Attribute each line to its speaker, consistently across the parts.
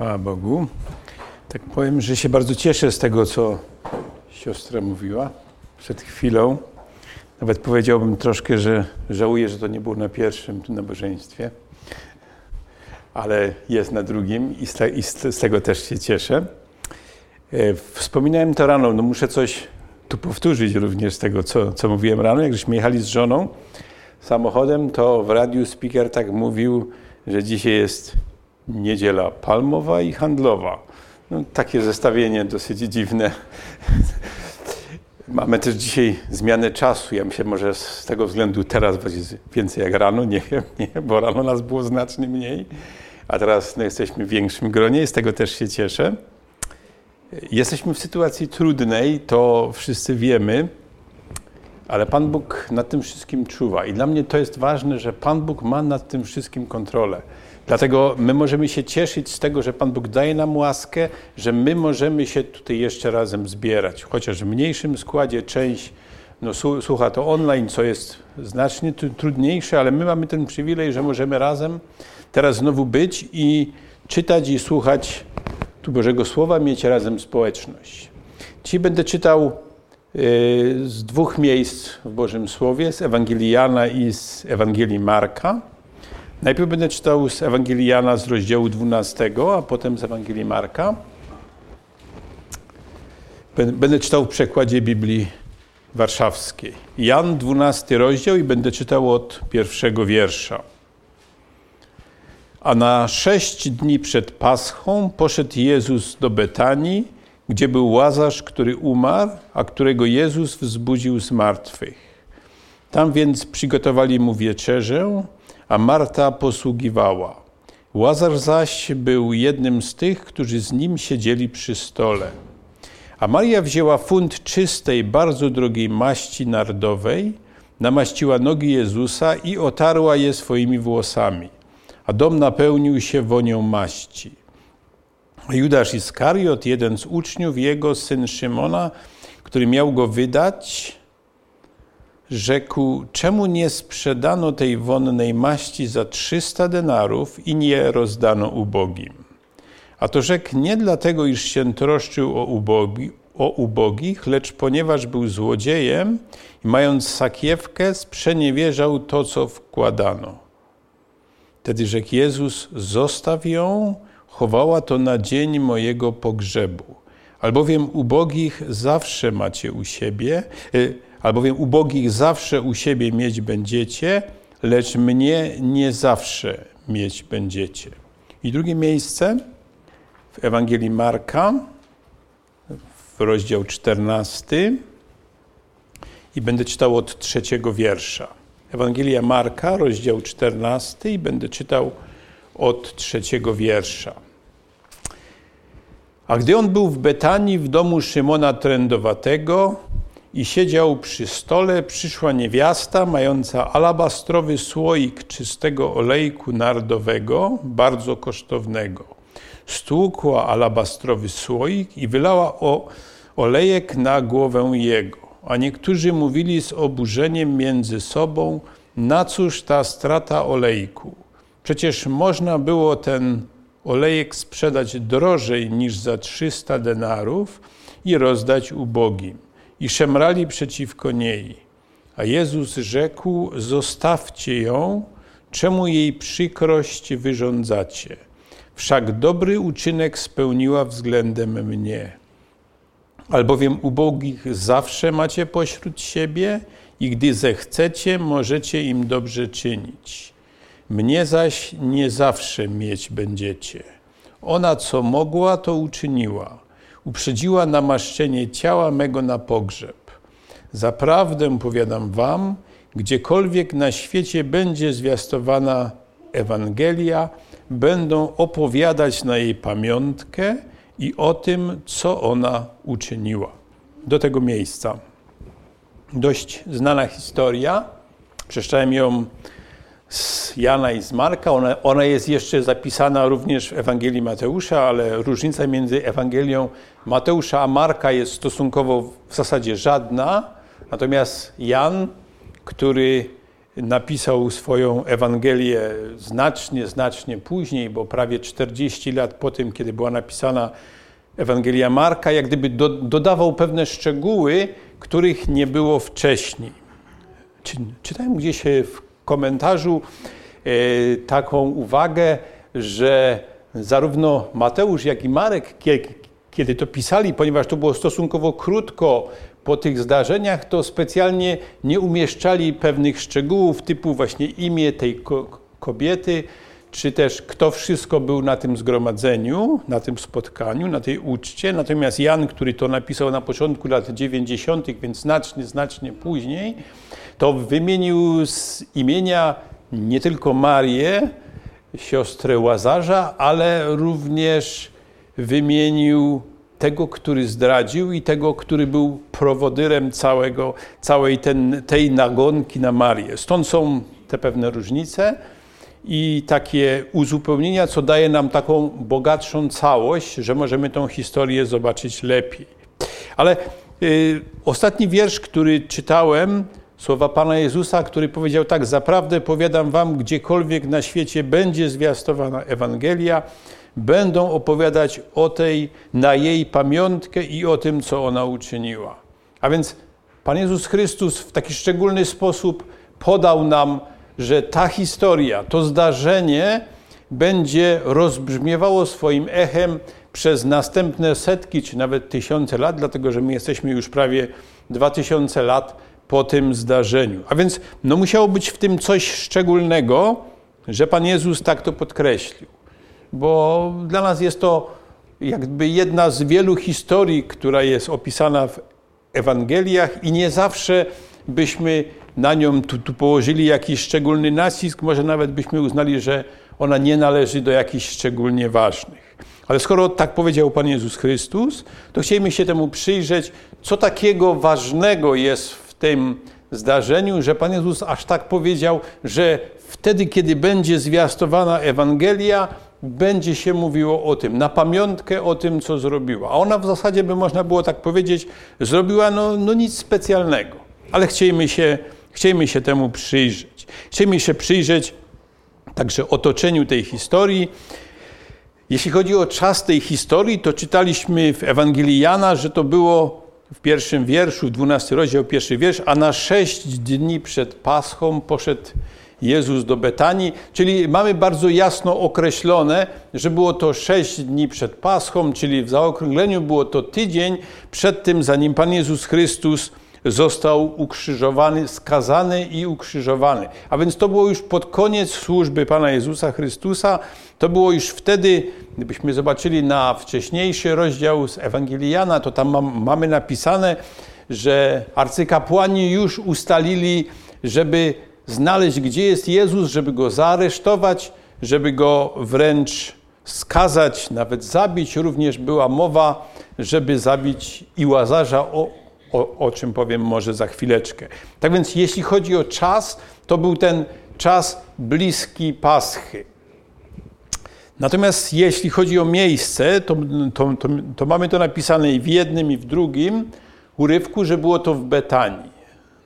Speaker 1: Chwała Bogu. Tak powiem, że się bardzo cieszę z tego, co siostra mówiła przed chwilą. Nawet powiedziałbym troszkę, że żałuję, że to nie było na pierwszym nabożeństwie, ale jest na drugim i z, i z tego też się cieszę. E, wspominałem to rano, no muszę coś tu powtórzyć również z tego, co, co mówiłem rano. Jak żeśmy jechali z żoną samochodem, to w radiu speaker tak mówił, że dzisiaj jest niedziela palmowa i handlowa. No, takie zestawienie dosyć dziwne. Mamy też dzisiaj zmianę czasu. Ja myślę, może z tego względu teraz jest więcej jak rano, nie wiem, nie, bo rano nas było znacznie mniej, a teraz no, jesteśmy w większym gronie i z tego też się cieszę. Jesteśmy w sytuacji trudnej, to wszyscy wiemy, ale Pan Bóg nad tym wszystkim czuwa. I dla mnie to jest ważne, że Pan Bóg ma nad tym wszystkim kontrolę. Dlatego my możemy się cieszyć z tego, że Pan Bóg daje nam łaskę, że my możemy się tutaj jeszcze razem zbierać. Chociaż w mniejszym składzie część no, słucha to online, co jest znacznie trudniejsze, ale my mamy ten przywilej, że możemy razem teraz znowu być i czytać i słuchać tu Bożego Słowa, mieć razem społeczność. Dzisiaj będę czytał y, z dwóch miejsc w Bożym Słowie, z Ewangelii Jana i z Ewangelii Marka. Najpierw będę czytał z Ewangelii Jana z rozdziału 12, a potem z Ewangelii Marka. Będę czytał w przekładzie Biblii Warszawskiej. Jan 12 rozdział i będę czytał od pierwszego wiersza. A na sześć dni przed Paschą poszedł Jezus do Betanii, gdzie był Łazarz, który umarł, a którego Jezus wzbudził z martwych. Tam więc przygotowali mu wieczerzę, a Marta posługiwała. Łazar zaś był jednym z tych, którzy z nim siedzieli przy stole. A Maria wzięła funt czystej, bardzo drogiej maści nardowej, namaściła nogi Jezusa i otarła je swoimi włosami, a dom napełnił się wonią maści. Judasz Iskariot, jeden z uczniów jego, syn Szymona, który miał go wydać, rzekł, czemu nie sprzedano tej wonnej maści za 300 denarów i nie rozdano ubogim? A to rzekł nie dlatego, iż się troszczył o, ubogi, o ubogich, lecz ponieważ był złodziejem i mając sakiewkę, sprzeniewierzał to, co wkładano. Wtedy rzekł Jezus, zostaw ją, chowała to na dzień mojego pogrzebu. Albowiem ubogich zawsze macie u siebie, y, albowiem ubogich zawsze u siebie mieć będziecie, lecz mnie nie zawsze mieć będziecie. I drugie miejsce w Ewangelii Marka, w rozdział 14 i będę czytał od trzeciego wiersza. Ewangelia Marka, rozdział 14 i będę czytał od trzeciego wiersza. A gdy on był w Betanii w domu Szymona Trędowatego, i siedział przy stole, przyszła niewiasta mająca alabastrowy słoik czystego olejku nardowego, bardzo kosztownego. Stłukła alabastrowy słoik i wylała o olejek na głowę jego. A niektórzy mówili z oburzeniem między sobą, na cóż ta strata olejku? Przecież można było ten olejek sprzedać drożej niż za 300 denarów i rozdać ubogim i szemrali przeciwko niej. A Jezus rzekł: Zostawcie ją, czemu jej przykrość wyrządzacie? Wszak dobry uczynek spełniła względem mnie. Albowiem ubogich zawsze macie pośród siebie i gdy zechcecie, możecie im dobrze czynić. Mnie zaś nie zawsze mieć będziecie. Ona co mogła, to uczyniła uprzedziła namaszczenie ciała mego na pogrzeb. Zaprawdę powiadam wam, gdziekolwiek na świecie będzie zwiastowana Ewangelia, będą opowiadać na jej pamiątkę i o tym, co ona uczyniła. Do tego miejsca. Dość znana historia. Przeczytałem ją z Jana i z Marka. Ona, ona jest jeszcze zapisana również w Ewangelii Mateusza, ale różnica między Ewangelią Mateusza a Marka jest stosunkowo w zasadzie żadna. Natomiast Jan, który napisał swoją Ewangelię znacznie, znacznie później, bo prawie 40 lat po tym, kiedy była napisana Ewangelia Marka, jak gdyby do, dodawał pewne szczegóły, których nie było wcześniej. Czy, czytałem gdzieś w komentarzu e, taką uwagę, że zarówno Mateusz, jak i Marek, kiedy to pisali, ponieważ to było stosunkowo krótko po tych zdarzeniach, to specjalnie nie umieszczali pewnych szczegółów, typu właśnie imię tej kobiety, czy też kto wszystko był na tym zgromadzeniu, na tym spotkaniu, na tej uczcie. Natomiast Jan, który to napisał na początku lat 90., więc znacznie, znacznie później, to wymienił z imienia nie tylko Marię, siostrę Łazarza, ale również wymienił tego, który zdradził i tego, który był prowodyrem całego, całej ten, tej nagonki na Marię. Stąd są te pewne różnice i takie uzupełnienia, co daje nam taką bogatszą całość, że możemy tą historię zobaczyć lepiej. Ale y, ostatni wiersz, który czytałem, słowa Pana Jezusa, który powiedział tak: Zaprawdę powiadam Wam, gdziekolwiek na świecie będzie zwiastowana Ewangelia, będą opowiadać o tej, na jej pamiątkę i o tym, co ona uczyniła. A więc Pan Jezus Chrystus w taki szczególny sposób podał nam, że ta historia, to zdarzenie będzie rozbrzmiewało swoim echem przez następne setki czy nawet tysiące lat, dlatego że my jesteśmy już prawie dwa tysiące lat po tym zdarzeniu. A więc no, musiało być w tym coś szczególnego, że Pan Jezus tak to podkreślił bo dla nas jest to jakby jedna z wielu historii, która jest opisana w Ewangeliach i nie zawsze byśmy na nią tu, tu położyli jakiś szczególny nacisk, może nawet byśmy uznali, że ona nie należy do jakichś szczególnie ważnych. Ale skoro tak powiedział Pan Jezus Chrystus, to chcielibyśmy się temu przyjrzeć, co takiego ważnego jest w tym zdarzeniu, że Pan Jezus aż tak powiedział, że wtedy, kiedy będzie zwiastowana Ewangelia, będzie się mówiło o tym, na pamiątkę o tym, co zrobiła. A ona w zasadzie, by można było tak powiedzieć, zrobiła no, no nic specjalnego. Ale chcielibyśmy się, chcielibyśmy się temu przyjrzeć. Chcielibyśmy się przyjrzeć także otoczeniu tej historii. Jeśli chodzi o czas tej historii, to czytaliśmy w Ewangelii Jana, że to było w pierwszym wierszu, 12 rozdział, pierwszy wiersz, a na sześć dni przed Paschą poszedł Jezus do Betanii, czyli mamy bardzo jasno określone, że było to sześć dni przed Paschą, czyli w zaokrągleniu było to tydzień przed tym, zanim Pan Jezus Chrystus został ukrzyżowany, skazany i ukrzyżowany. A więc to było już pod koniec służby Pana Jezusa Chrystusa. To było już wtedy, gdybyśmy zobaczyli na wcześniejszy rozdział z Ewangelii Jana, to tam mam, mamy napisane, że arcykapłani już ustalili, żeby znaleźć, gdzie jest Jezus, żeby go zaaresztować, żeby go wręcz skazać, nawet zabić. Również była mowa, żeby zabić i Łazarza, o, o, o czym powiem może za chwileczkę. Tak więc jeśli chodzi o czas, to był ten czas bliski Paschy. Natomiast jeśli chodzi o miejsce, to, to, to, to, mamy to napisane i w jednym, i w drugim urywku, że było to w Betanii.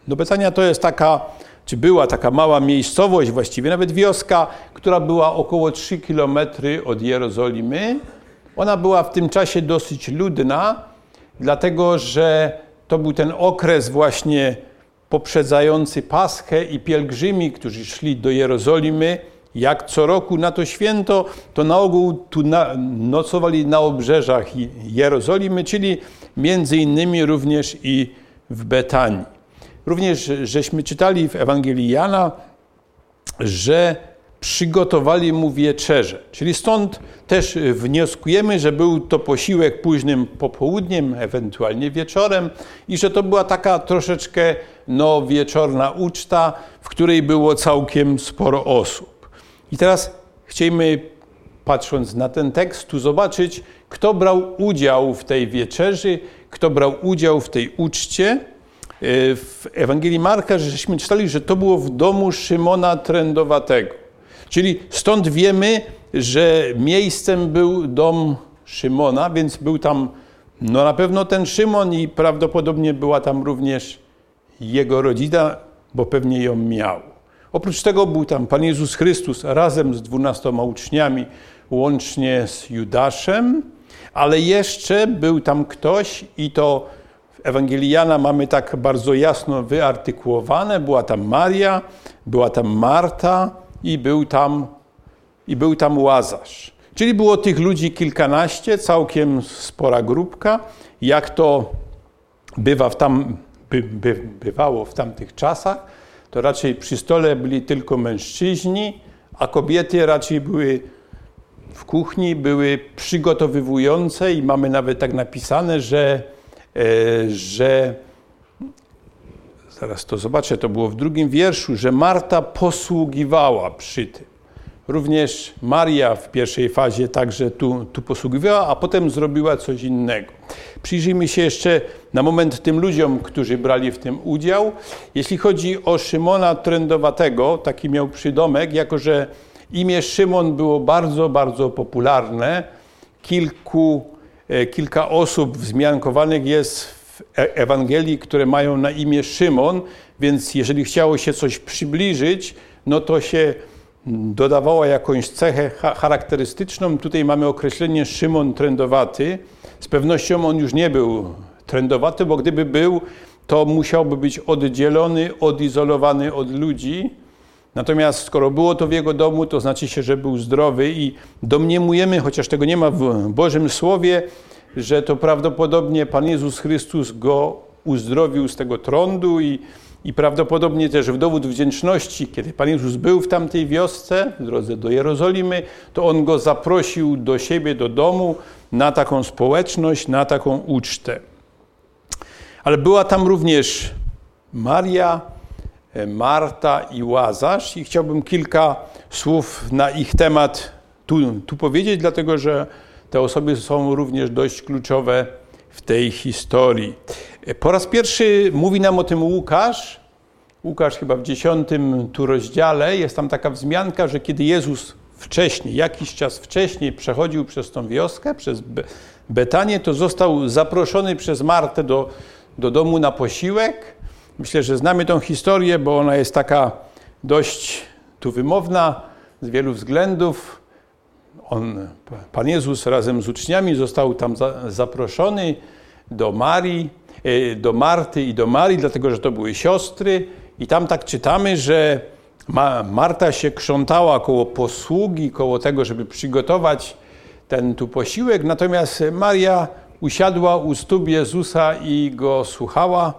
Speaker 1: No Betania to jest taka czy była taka mała miejscowość, właściwie nawet wioska, która była około 3 kilometry od Jerozolimy. Ona była w tym czasie dosyć ludna, dlatego że to był ten okres właśnie poprzedzający Paschę i pielgrzymi, którzy szli do Jerozolimy, jak co roku na to święto, to na ogół tu na, nocowali na obrzeżach Jerozolimy, czyli między innymi również i w Betanii. Również żeśmy czytali w Ewangelii Jana, że przygotowali mu wieczerze. Czyli stąd też wnioskujemy, że był to posiłek późnym popołudniem, ewentualnie wieczorem i że to była taka troszeczkę no, wieczorna uczta, w której było całkiem sporo osób. I teraz chcielibyśmy, patrząc na ten tekst, tu zobaczyć, kto brał udział w tej wieczerzy, kto brał udział w tej uczcie. Y, w Ewangelii Marka żeśmy czytali, że to było w domu Szymona Trędowatego. Czyli stąd wiemy, że miejscem był dom Szymona, więc był tam no na pewno ten Szymon i prawdopodobnie była tam również jego rodzina, bo pewnie ją miał. Oprócz tego był tam Pan Jezus Chrystus razem z dwunastoma uczniami, łącznie z Judaszem, ale jeszcze był tam ktoś i to w Ewangelii Jana mamy tak bardzo jasno wyartykułowane. Była tam Maria, była tam Marta i był tam, i był tam Łazarz. Czyli było tych ludzi kilkanaście, całkiem spora grupka. Jak to bywa w tam, by, by, bywało w tamtych czasach, to raczej przy stole byli tylko mężczyźni, a kobiety raczej były w kuchni, były przygotowywujące i mamy nawet tak napisane, że, e, że zaraz to zobaczę, to było w drugim wierszu, że Marta posługiwała przy tym. Również Maria w pierwszej fazie także tu, tu posługiwała, a potem zrobiła coś innego. Przyjrzyjmy się jeszcze na moment tym ludziom, którzy brali w tym udział. Jeśli chodzi o Szymona Trędowatego, taki miał przydomek, jako że imię Szymon było bardzo, bardzo popularne, kilku, e, kilka osób wzmiankowanych jest w e, Ewangelii, które mają na imię Szymon, więc jeżeli chciało się coś przybliżyć, no to się dodawała jakąś cechę charakterystyczną. Tutaj mamy określenie Szymon trędowaty. Z pewnością on już nie był trędowaty, bo gdyby był, to musiałby być oddzielony, odizolowany od ludzi. Natomiast skoro było to w jego domu, to znaczy się, że był zdrowy i domniemujemy, chociaż tego nie ma w Bożym Słowie, że to prawdopodobnie Pan Jezus Chrystus go uzdrowił z tego trądu i i prawdopodobnie też w dowód wdzięczności, kiedy Pan Jezus był w tamtej wiosce, w drodze do Jerozolimy, to On go zaprosił do siebie, do domu, na taką społeczność, na taką ucztę. Ale była tam również Maria, e, Marta i Łazarz i chciałbym kilka słów na ich temat tu, tu powiedzieć, dlatego że te osoby są również dość kluczowe w tej historii. Po raz pierwszy mówi nam o tym Łukasz. Łukasz chyba w dziesiątym tu rozdziale jest tam taka wzmianka, że kiedy Jezus wcześniej, jakiś czas wcześniej przechodził przez tą wioskę, przez Betanię, to został zaproszony przez Martę do, do domu na posiłek. Myślę, że znamy tą historię, bo ona jest taka dość tu wymowna z wielu względów. On, Pan Jezus razem z uczniami został tam za, zaproszony do Marii, e, do Marty i do Marii, dlatego że to były siostry. I tam tak czytamy, że Marta się krzątała koło posługi, koło tego, żeby przygotować ten tu posiłek, natomiast Maria usiadła u stóp Jezusa i go słuchała,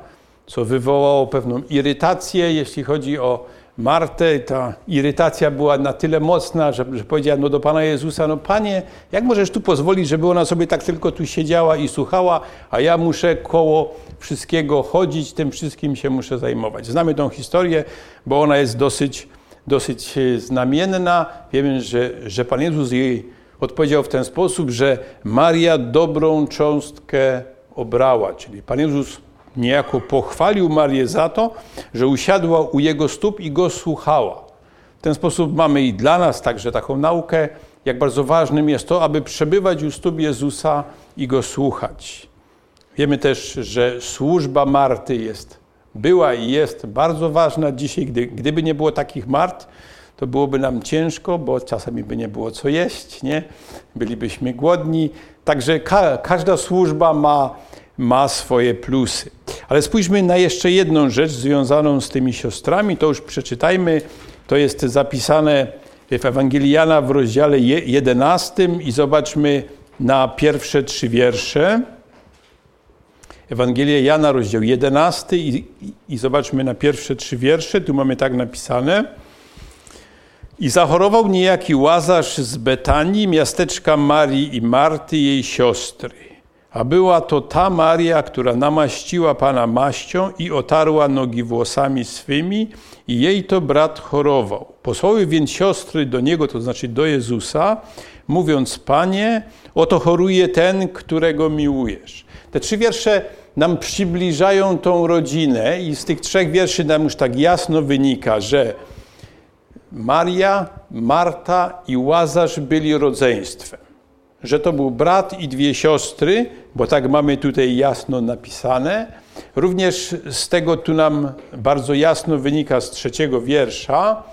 Speaker 1: co wywołało pewną irytację, jeśli chodzi o Martę, ta irytacja była na tyle mocna, że, że powiedziała no do Pana Jezusa, no Panie, jak możesz tu pozwolić, żeby ona sobie tak tylko tu siedziała i słuchała, a ja muszę koło wszystkiego chodzić, tym wszystkim się muszę zajmować. Znamy tą historię, bo ona jest dosyć, dosyć e, znamienna. Wiemy, że, że Pan Jezus jej odpowiedział w ten sposób, że Maria dobrą cząstkę obrała, czyli Pan Jezus niejako pochwalił Marię za to, że usiadła u jego stóp i go słuchała. W ten sposób mamy i dla nas także taką naukę, jak bardzo ważnym jest to, aby przebywać u stóp Jezusa i go słuchać. Wiemy też, że służba Marty jest, była i jest bardzo ważna dzisiaj. Gdy, gdyby nie było takich Mart, to byłoby nam ciężko, bo czasami by nie było co jeść, nie? bylibyśmy głodni. Także ka każda służba ma ma swoje plusy. Ale spójrzmy na jeszcze jedną rzecz związaną z tymi siostrami. To już przeczytajmy. To jest zapisane w Ewangeliana w rozdziale 11 i zobaczmy na pierwsze trzy wiersze. Ewangelia Jana, rozdział 11 i, i zobaczmy na pierwsze trzy wiersze. Tu mamy tak napisane. I zachorował niejaki Łazarz z Betanii, miasteczka Marii i Marty, jej siostry. A była to ta Maria, która namaściła Pana maścią i otarła nogi włosami swymi i jej to brat chorował. Posłały więc siostry do niego, to znaczy do Jezusa, mówiąc, Panie, oto choruje ten, którego miłujesz. Te trzy wiersze nam przybliżają tą rodzinę i z tych trzech wierszy nam już tak jasno wynika, że Maria, Marta i Łazarz byli rodzeństwem że to był brat i dwie siostry, bo tak mamy tutaj jasno napisane. Również z tego tu nam bardzo jasno wynika z trzeciego wiersza,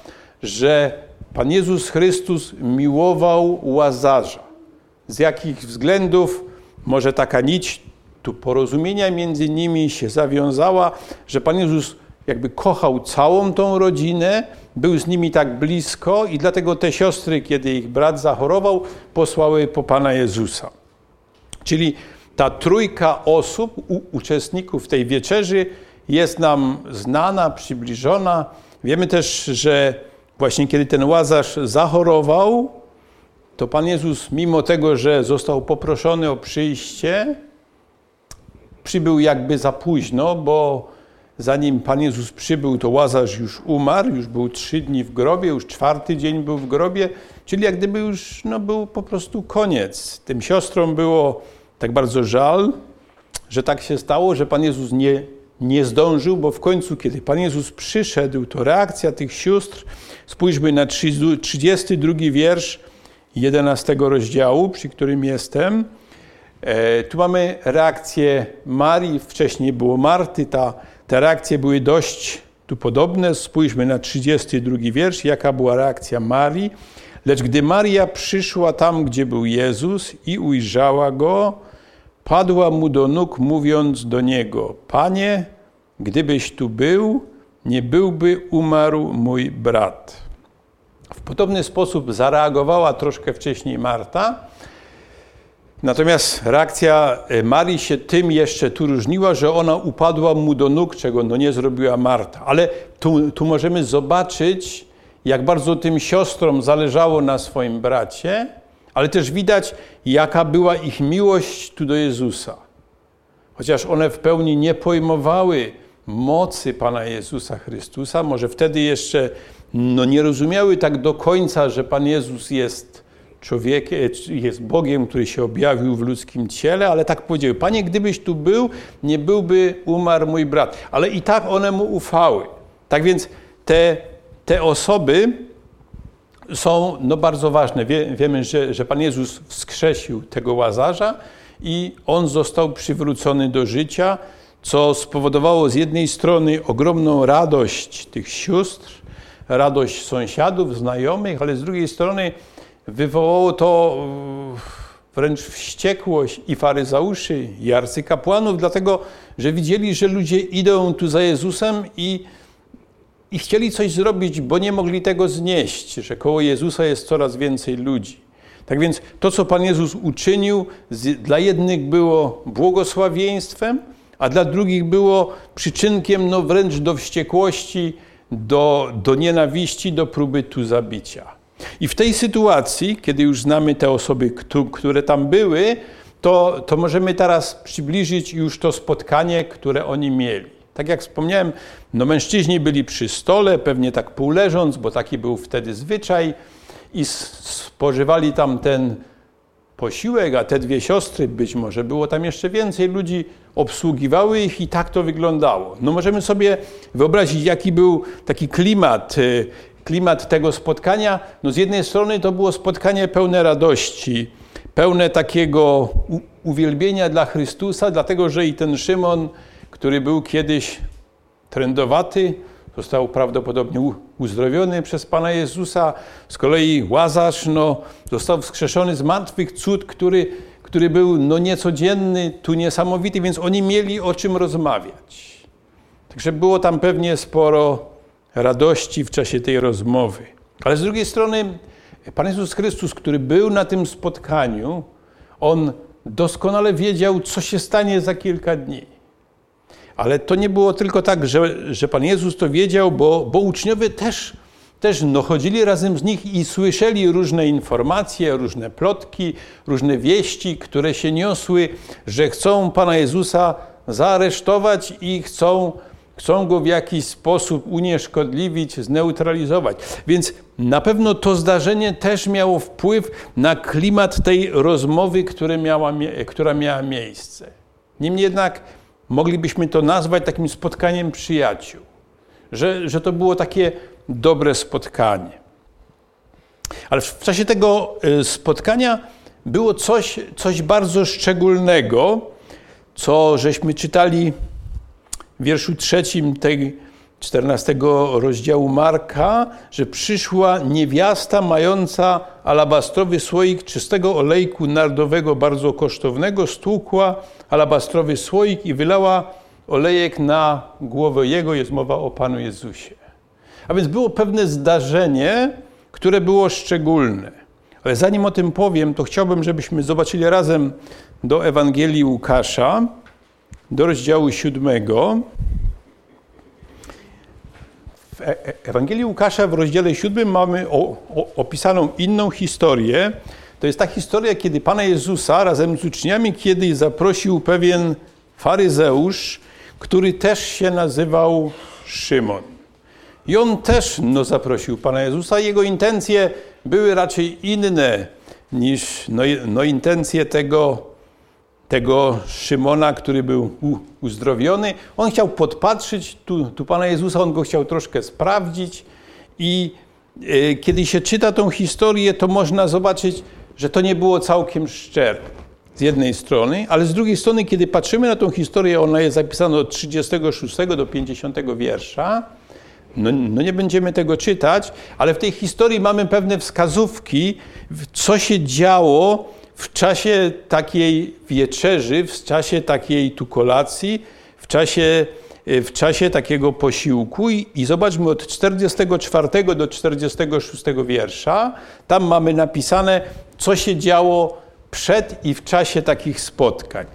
Speaker 1: że Pan Jezus Chrystus miłował Łazarza. Z jakich względów może taka nić tu porozumienia między nimi się zawiązała, że Pan Jezus jakby kochał całą tą rodzinę, był z nimi tak blisko i dlatego te siostry, kiedy ich brat zachorował, posłały po Pana Jezusa. Czyli ta trójka osób, uczestników tej wieczerzy jest nam znana, przybliżona. Wiemy też, że właśnie kiedy ten łazarz zachorował, to Pan Jezus, mimo tego, że został poproszony o przyjście, przybył jakby za późno, bo zanim Pan Jezus przybył, to Łazarz już umarł, już był trzy dni w grobie, już czwarty dzień był w grobie, czyli jak gdyby już no, był po prostu koniec. Tym siostrom było tak bardzo żal, że tak się stało, że Pan Jezus nie, nie zdążył, bo w końcu, kiedy Pan Jezus przyszedł, to reakcja tych sióstr, spójrzmy na 32 wiersz 11 rozdziału, przy którym jestem. E, tu mamy reakcję Marii, wcześniej było Marty, ta, te reakcje były dość tu podobne. Spójrzmy na 32 wiersz, jaka była reakcja Marii. Lecz gdy Maria przyszła tam, gdzie był Jezus i ujrzała go, padła mu do nóg, mówiąc do niego: Panie, gdybyś tu był, nie byłby umarł mój brat. W podobny sposób zareagowała troszkę wcześniej Marta. Natomiast reakcja e, Marii się tym jeszcze tu różniła, że ona upadła mu do nóg, czego no nie zrobiła Marta. Ale tu, tu możemy zobaczyć, jak bardzo tym siostrom zależało na swoim bracie, ale też widać, jaka była ich miłość tu do Jezusa. Chociaż one w pełni nie pojmowały mocy Pana Jezusa Chrystusa, może wtedy jeszcze no, nie rozumiały tak do końca, że Pan Jezus jest człowiekiem, jest Bogiem, który się objawił w ludzkim ciele, ale tak powiedział: Panie, gdybyś tu był, nie byłby umarł mój brat. Ale i tak one mu ufały. Tak więc te, te osoby są no, bardzo ważne. Wie, wiemy, że, że Pan Jezus wskrzesił tego łazarza i on został przywrócony do życia, co spowodowało z jednej strony ogromną radość tych sióstr, radość sąsiadów, znajomych, ale z drugiej strony wywołało to wręcz wściekłość i faryzeuszy, i arcykapłanów, dlatego że widzieli, że ludzie idą tu za Jezusem i, i chcieli coś zrobić, bo nie mogli tego znieść, że koło Jezusa jest coraz więcej ludzi. Tak więc to, co Pan Jezus uczynił, dla jednych było błogosławieństwem, a dla drugich było przyczynkiem no, wręcz do wściekłości, do, do nienawiści, do próby tu zabicia. I w tej sytuacji, kiedy już znamy te osoby, które tam były, to, to możemy teraz przybliżyć już to spotkanie, które oni mieli. Tak jak wspomniałem, no mężczyźni byli przy stole, pewnie tak półleżąc, bo taki był wtedy zwyczaj, i spożywali tam ten posiłek, a te dwie siostry, być może było tam jeszcze więcej ludzi, obsługiwały ich i tak to wyglądało. No możemy sobie wyobrazić, jaki był taki klimat, y, klimat tego spotkania. No z jednej strony to było spotkanie pełne radości, pełne takiego uwielbienia dla Chrystusa, dlatego że i ten Szymon, który był kiedyś trendowaty, został prawdopodobnie uzdrowiony przez Pana Jezusa. Z kolei Łazarz no, został wskrzeszony z martwych cud, który, który był no, niecodzienny, tu niesamowity, więc oni mieli o czym rozmawiać. Także było tam pewnie sporo radości w czasie tej rozmowy. Ale z drugiej strony Pan Jezus Chrystus, który był na tym spotkaniu, on doskonale wiedział, co się stanie za kilka dni. Ale to nie było tylko tak, że, że Pan Jezus to wiedział, bo, bo uczniowie też, też no, chodzili razem z nich i słyszeli różne informacje, różne plotki, różne wieści, które się niosły, że chcą Pana Jezusa zaaresztować i chcą, chcą go w jakiś sposób unieszkodliwić, zneutralizować. Więc na pewno to zdarzenie też miało wpływ na klimat tej rozmowy, miała, która miała miejsce. Niemniej jednak moglibyśmy to nazwać takim spotkaniem przyjaciół, że, że to było takie dobre spotkanie. Ale w czasie tego y, spotkania było coś, coś bardzo szczególnego, co żeśmy czytali w wierszu trzecim tej 14 rozdziału Marka, że przyszła niewiasta mająca alabastrowy słoik czystego olejku nardowego, bardzo kosztownego, stłukła alabastrowy słoik i wylała olejek na głowę jego. Jest mowa o Panu Jezusie. A więc było pewne zdarzenie, które było szczególne. Ale zanim o tym powiem, to chciałbym, żebyśmy zobaczyli razem do Ewangelii Łukasza, do rozdziału siódmego. W e, e, Ewangelii Łukasza w rozdziale siódmym mamy o, o, opisaną inną historię. To jest ta historia, kiedy Pana Jezusa razem z uczniami kiedyś zaprosił pewien faryzeusz, który też się nazywał Szymon. I on też no, zaprosił Pana Jezusa. Jego intencje były raczej inne niż no, no, intencje tego, tego Szymona, który był uzdrowiony. On chciał podpatrzyć tu, tu Pana Jezusa, on go chciał troszkę sprawdzić. I e, kiedy się czyta tą historię, to można zobaczyć, że to nie było całkiem szczere z jednej strony, ale z drugiej strony, kiedy patrzymy na tą historię, ona jest zapisana od 36 do 50 wiersza, no, no, nie będziemy tego czytać, ale w tej historii mamy pewne wskazówki, co się działo w czasie takiej wieczerzy, w czasie takiej tu kolacji, w czasie, w czasie takiego posiłku. I, I zobaczmy od 44 do 46 wiersza. Tam mamy napisane, co się działo przed i w czasie takich spotkań.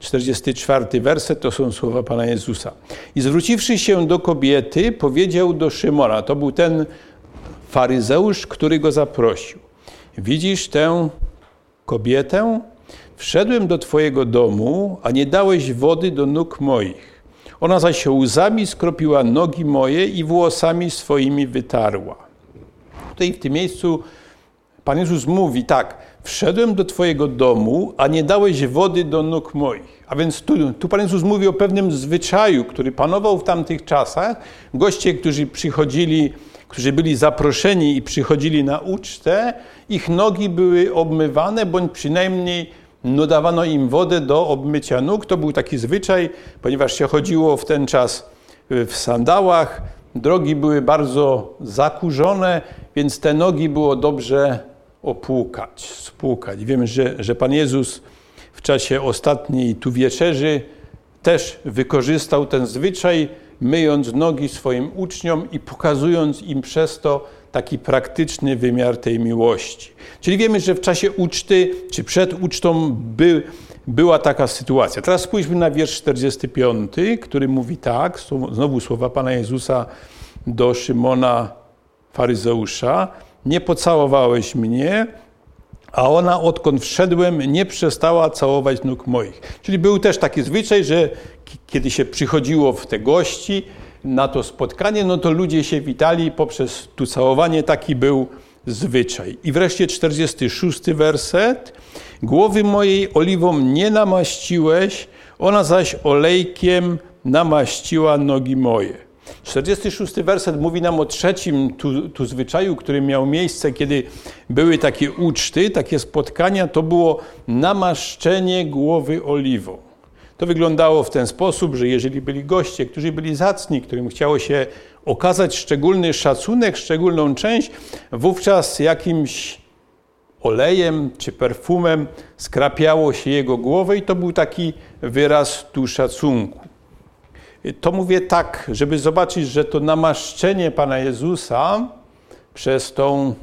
Speaker 1: 44 werset to są słowa Pana Jezusa. I zwróciwszy się do kobiety, powiedział do Szymona, to był ten faryzeusz, który go zaprosił. Widzisz tę kobietę? Wszedłem do Twojego domu, a nie dałeś wody do nóg moich. Ona zaś łzami skropiła nogi moje i włosami swoimi wytarła. Tutaj w tym miejscu Pan Jezus mówi tak, wszedłem do Twojego domu, a nie dałeś wody do nóg moich. A więc tu, tu Pan Jezus mówi o pewnym zwyczaju, który panował w tamtych czasach. Goście, którzy przychodzili, którzy byli zaproszeni i przychodzili na ucztę, ich nogi były obmywane, bądź przynajmniej no, dawano im wodę do obmycia nóg. To był taki zwyczaj, ponieważ się chodziło w ten czas w sandałach, drogi były bardzo zakurzone, więc te nogi było dobrze opłukać, spłukać. Wiemy, że, że Pan Jezus w czasie ostatniej tu wieczerzy też wykorzystał ten zwyczaj, myjąc nogi swoim uczniom i pokazując im przez to taki praktyczny wymiar tej miłości. Czyli wiemy, że w czasie uczty, czy przed ucztą by, była taka sytuacja. Teraz spójrzmy na wiersz 45, który mówi tak, znowu słowa Pana Jezusa do Szymona faryzeusza nie pocałowałeś mnie, a ona odkąd wszedłem nie przestała całować nóg moich. Czyli był też taki zwyczaj, że kiedy się przychodziło w te gości na to spotkanie, no to ludzie się witali poprzez tu całowanie, taki był zwyczaj. I wreszcie 46 werset. Głowy mojej oliwą nie namaściłeś, ona zaś olejkiem namaściła nogi moje. 46 werset mówi nam o trzecim tu, tu, zwyczaju, który miał miejsce, kiedy były takie uczty, takie spotkania, to było namaszczenie głowy oliwą. To wyglądało w ten sposób, że jeżeli byli goście, którzy byli zacni, którym chciało się okazać szczególny szacunek, szczególną część, wówczas jakimś olejem czy perfumem skrapiało się jego głowę i to był taki wyraz tu szacunku. To mówię tak, żeby zobaczyć, że to namaszczenie Pana Jezusa przez tą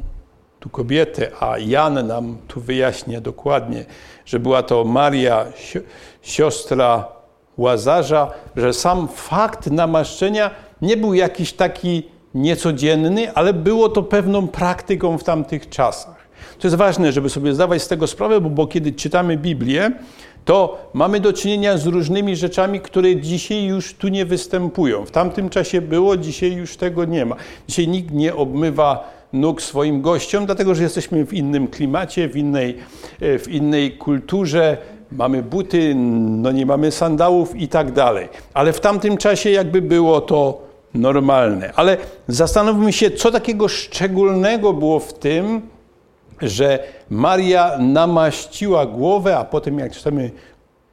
Speaker 1: tu kobietę, a Jan nam tu wyjaśnia dokładnie, że była to Maria, siostra Łazarza, że sam fakt namaszczenia nie był jakiś taki niecodzienny, ale było to pewną praktyką w tamtych czasach. To jest ważne, żeby sobie zdawać z tego sprawę, bo, bo kiedy czytamy Biblię, to mamy do czynienia z różnymi rzeczami, które dzisiaj już tu nie występują. W tamtym czasie było, dzisiaj już tego nie ma. Dzisiaj nikt nie obmywa nóg swoim gościom, dlatego że jesteśmy w innym klimacie, w innej, e, w innej kulturze. Mamy buty, no nie mamy sandałów i tak dalej. Ale w tamtym czasie jakby było to normalne. Ale zastanówmy się, co takiego szczególnego było w tym, że Maria namaściła głowę, a potem, jak czytamy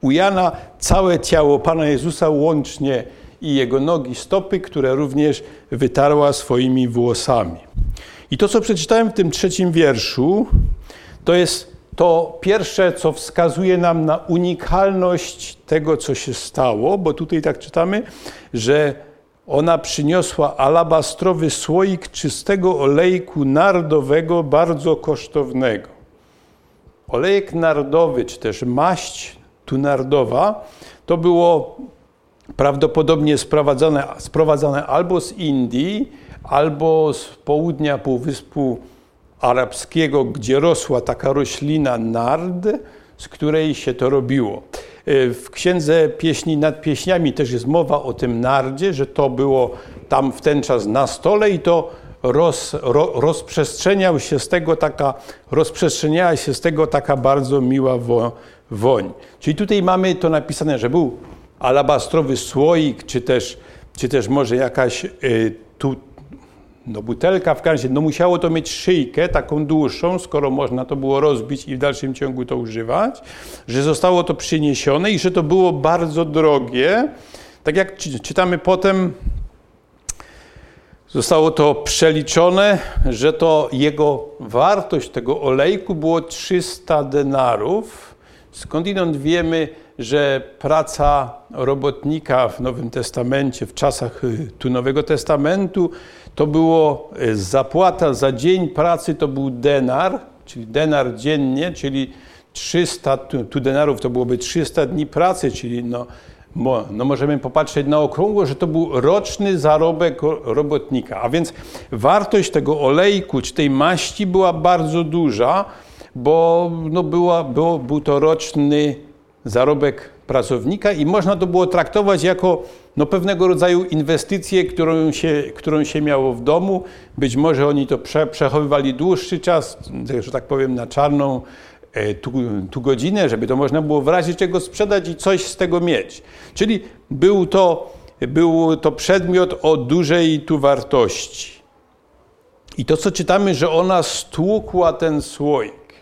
Speaker 1: u Jana, całe ciało Pana Jezusa łącznie i jego nogi, stopy, które również wytarła swoimi włosami. I to, co przeczytałem w tym trzecim wierszu, to jest to pierwsze, co wskazuje nam na unikalność tego, co się stało, bo tutaj tak czytamy, że ona przyniosła alabastrowy słoik czystego olejku nardowego, bardzo kosztownego. Olejek nardowy, czy też maść tu nardowa, to było prawdopodobnie sprowadzone, sprowadzane albo z Indii, albo z południa Półwyspu Arabskiego, gdzie rosła taka roślina nard, z której się to robiło. E, w księdze pieśni nad pieśniami też jest mowa o tym nardzie, że to było tam w ten czas na stole i to roz, ro, rozprzestrzeniał się z tego taka, rozprzestrzeniała się z tego taka bardzo miła wo, woń. Czyli tutaj mamy to napisane, że był alabastrowy słoik, czy też, czy też może jakaś y, tu, no butelka w każdym no musiało to mieć szyjkę taką dłuższą, skoro można to było rozbić i w dalszym ciągu to używać, że zostało to przyniesione i że to było bardzo drogie. Tak jak czytamy potem, zostało to przeliczone, że to jego wartość tego olejku było 300 denarów. Skądinąd wiemy, że praca robotnika w Nowym Testamencie, w czasach y, tu Nowego Testamentu, to było y, zapłata za dzień pracy to był denar, czyli denar dziennie, czyli 300 tu denarów to byłoby 300 dni pracy, czyli no, no możemy popatrzeć na okrągło, że to był roczny zarobek robotnika. A więc wartość tego olejku czy tej maści była bardzo duża, bo no była, było, był to roczny zarobek pracownika i można to było traktować jako no, pewnego rodzaju inwestycję, którą się, którą się miało w domu. Być może oni to prze, przechowywali dłuższy czas, że tak powiem, na czarną e, tu, tu godzinę, żeby to można było w razie czego sprzedać i coś z tego mieć. Czyli był to, był to przedmiot o dużej tu wartości. I to, co czytamy, że ona stłukła ten słoik.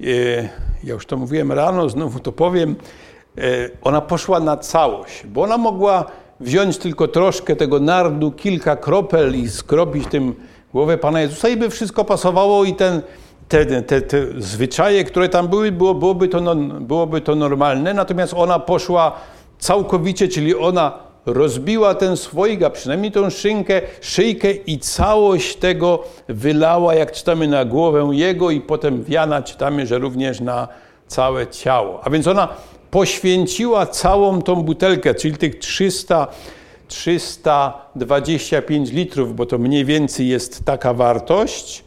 Speaker 1: E, ja już to mówiłem rano, znowu to powiem, ona poszła na całość, bo ona mogła wziąć tylko troszkę tego nardu, kilka kropel i skropić tym głowę Pana Jezusa i by wszystko pasowało i ten, te, te, te zwyczaje, które tam były, było, byłoby, to, byłoby to normalne, natomiast ona poszła całkowicie, czyli ona rozbiła ten słoik, a przynajmniej tą szynkę, szyjkę i całość tego wylała, jak czytamy, na głowę jego i potem w Jana czytamy, że również na całe ciało. A więc ona poświęciła całą tą butelkę, czyli tych 300, 325 litrów, bo to mniej więcej jest taka wartość,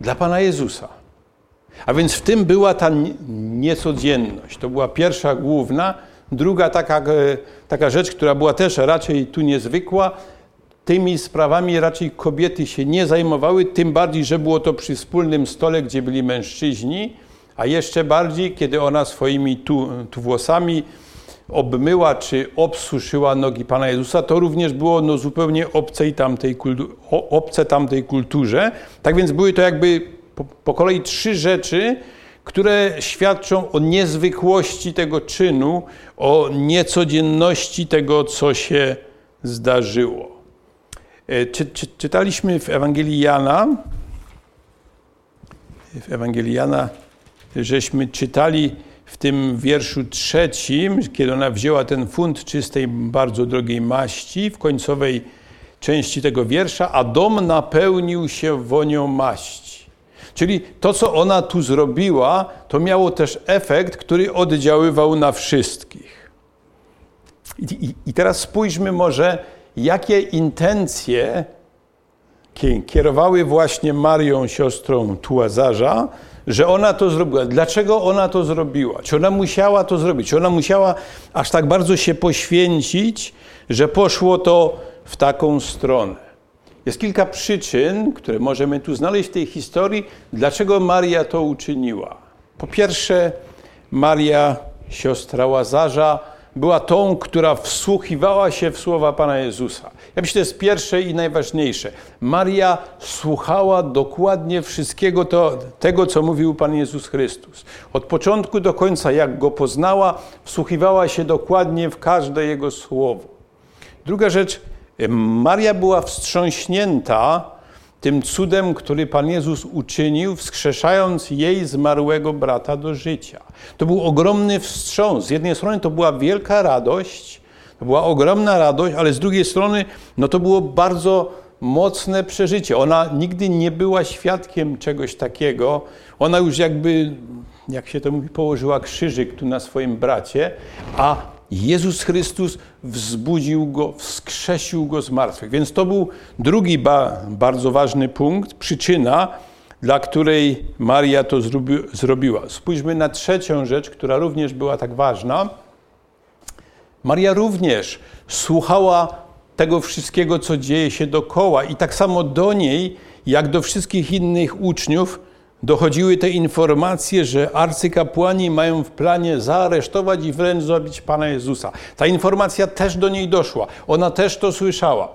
Speaker 1: dla Pana Jezusa. A więc w tym była ta niecodzienność. To była pierwsza główna, Druga taka, e, taka rzecz, która była też raczej tu niezwykła, tymi sprawami raczej kobiety się nie zajmowały, tym bardziej, że było to przy wspólnym stole, gdzie byli mężczyźni, a jeszcze bardziej, kiedy ona swoimi tu, tu włosami obmyła czy obsuszyła nogi Pana Jezusa, to również było no, zupełnie obcej tamtej, obce tamtej kulturze. Tak więc były to jakby po, po kolei trzy rzeczy, które świadczą o niezwykłości tego czynu, o niecodzienności tego, co się zdarzyło. E, czy, czy, czytaliśmy w Ewangelii Jana, w Ewangelii Jana, żeśmy czytali w tym wierszu trzecim, kiedy ona wzięła ten funt czystej, bardzo drogiej maści, w końcowej części tego wiersza, a dom napełnił się wonią maści. Czyli to, co ona tu zrobiła, to miało też efekt, który oddziaływał na wszystkich. I, i, i teraz spójrzmy może, jakie intencje kierowały właśnie Marią, siostrą Tułazarza, że ona to zrobiła. Dlaczego ona to zrobiła? Czy ona musiała to zrobić? Czy ona musiała aż tak bardzo się poświęcić, że poszło to w taką stronę? Jest kilka przyczyn, które możemy tu znaleźć w tej historii, dlaczego Maria to uczyniła. Po pierwsze, Maria, siostra Łazarza, była tą, która wsłuchiwała się w słowa Pana Jezusa. Ja myślę, że to jest pierwsze i najważniejsze. Maria słuchała dokładnie wszystkiego to, tego, co mówił Pan Jezus Chrystus. Od początku do końca, jak go poznała, wsłuchiwała się dokładnie w każde jego słowo. Druga rzecz, Maria była wstrząśnięta tym cudem, który Pan Jezus uczynił, wskrzeszając jej zmarłego brata do życia. To był ogromny wstrząs. Z jednej strony to była wielka radość, to była ogromna radość, ale z drugiej strony no to było bardzo mocne przeżycie. Ona nigdy nie była świadkiem czegoś takiego. Ona już jakby, jak się to mówi, położyła krzyżyk tu na swoim bracie, a Jezus Chrystus wzbudził go, wskrzesił go z martwych. Więc to był drugi ba, bardzo ważny punkt, przyczyna, dla której Maria to zrobi, zrobiła. Spójrzmy na trzecią rzecz, która również była tak ważna. Maria również słuchała tego wszystkiego, co dzieje się dokoła, i tak samo do niej, jak do wszystkich innych uczniów, dochodziły te informacje, że arcykapłani mają w planie zaaresztować i wręcz zabić Pana Jezusa. Ta informacja też do niej doszła. Ona też to słyszała.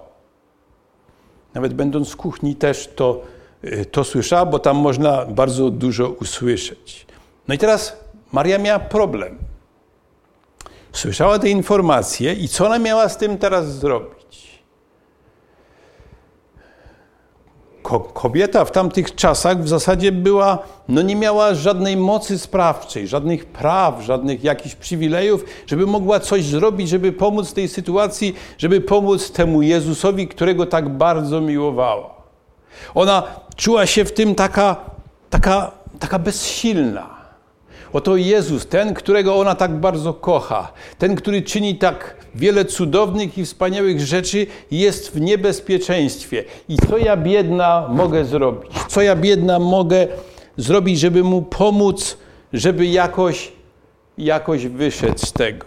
Speaker 1: Nawet będąc w kuchni też to, y, to słyszała, bo tam można bardzo dużo usłyszeć. No i teraz Maria miała problem. Słyszała te informacje i co ona miała z tym teraz zrobić? Kobieta w tamtych czasach w zasadzie była, no nie miała żadnej mocy sprawczej, żadnych praw, żadnych jakichś przywilejów, żeby mogła coś zrobić, żeby pomóc tej sytuacji, żeby pomóc temu Jezusowi, którego tak bardzo miłowała. Ona czuła się w tym taka, taka, taka bezsilna. Oto Jezus, ten, którego ona tak bardzo kocha, ten, który czyni tak wiele cudownych i wspaniałych rzeczy, jest w niebezpieczeństwie. I co ja biedna mogę zrobić? Co ja biedna mogę zrobić, żeby mu pomóc, żeby jakoś, jakoś wyszedł z tego?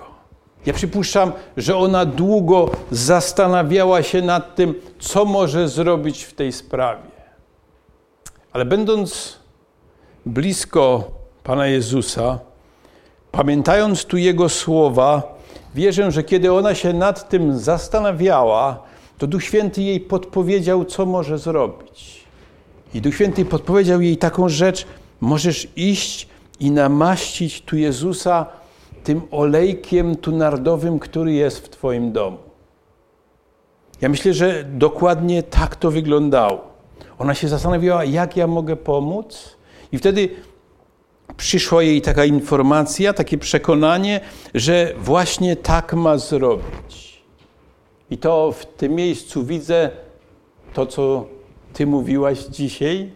Speaker 1: Ja przypuszczam, że ona długo zastanawiała się nad tym, co może zrobić w tej sprawie. Ale będąc blisko Pana Jezusa, pamiętając tu Jego słowa, wierzę, że kiedy ona się nad tym zastanawiała, to Duch Święty jej podpowiedział, co może zrobić. I Duch Święty podpowiedział jej taką rzecz: możesz iść i namaścić tu Jezusa tym olejkiem tu nardowym, który jest w Twoim domu. Ja myślę, że dokładnie tak to wyglądało. Ona się zastanawiała, jak ja mogę pomóc, i wtedy przyszła jej taka informacja, takie przekonanie, że właśnie tak ma zrobić. I to w tym miejscu widzę to, co Ty mówiłaś dzisiaj.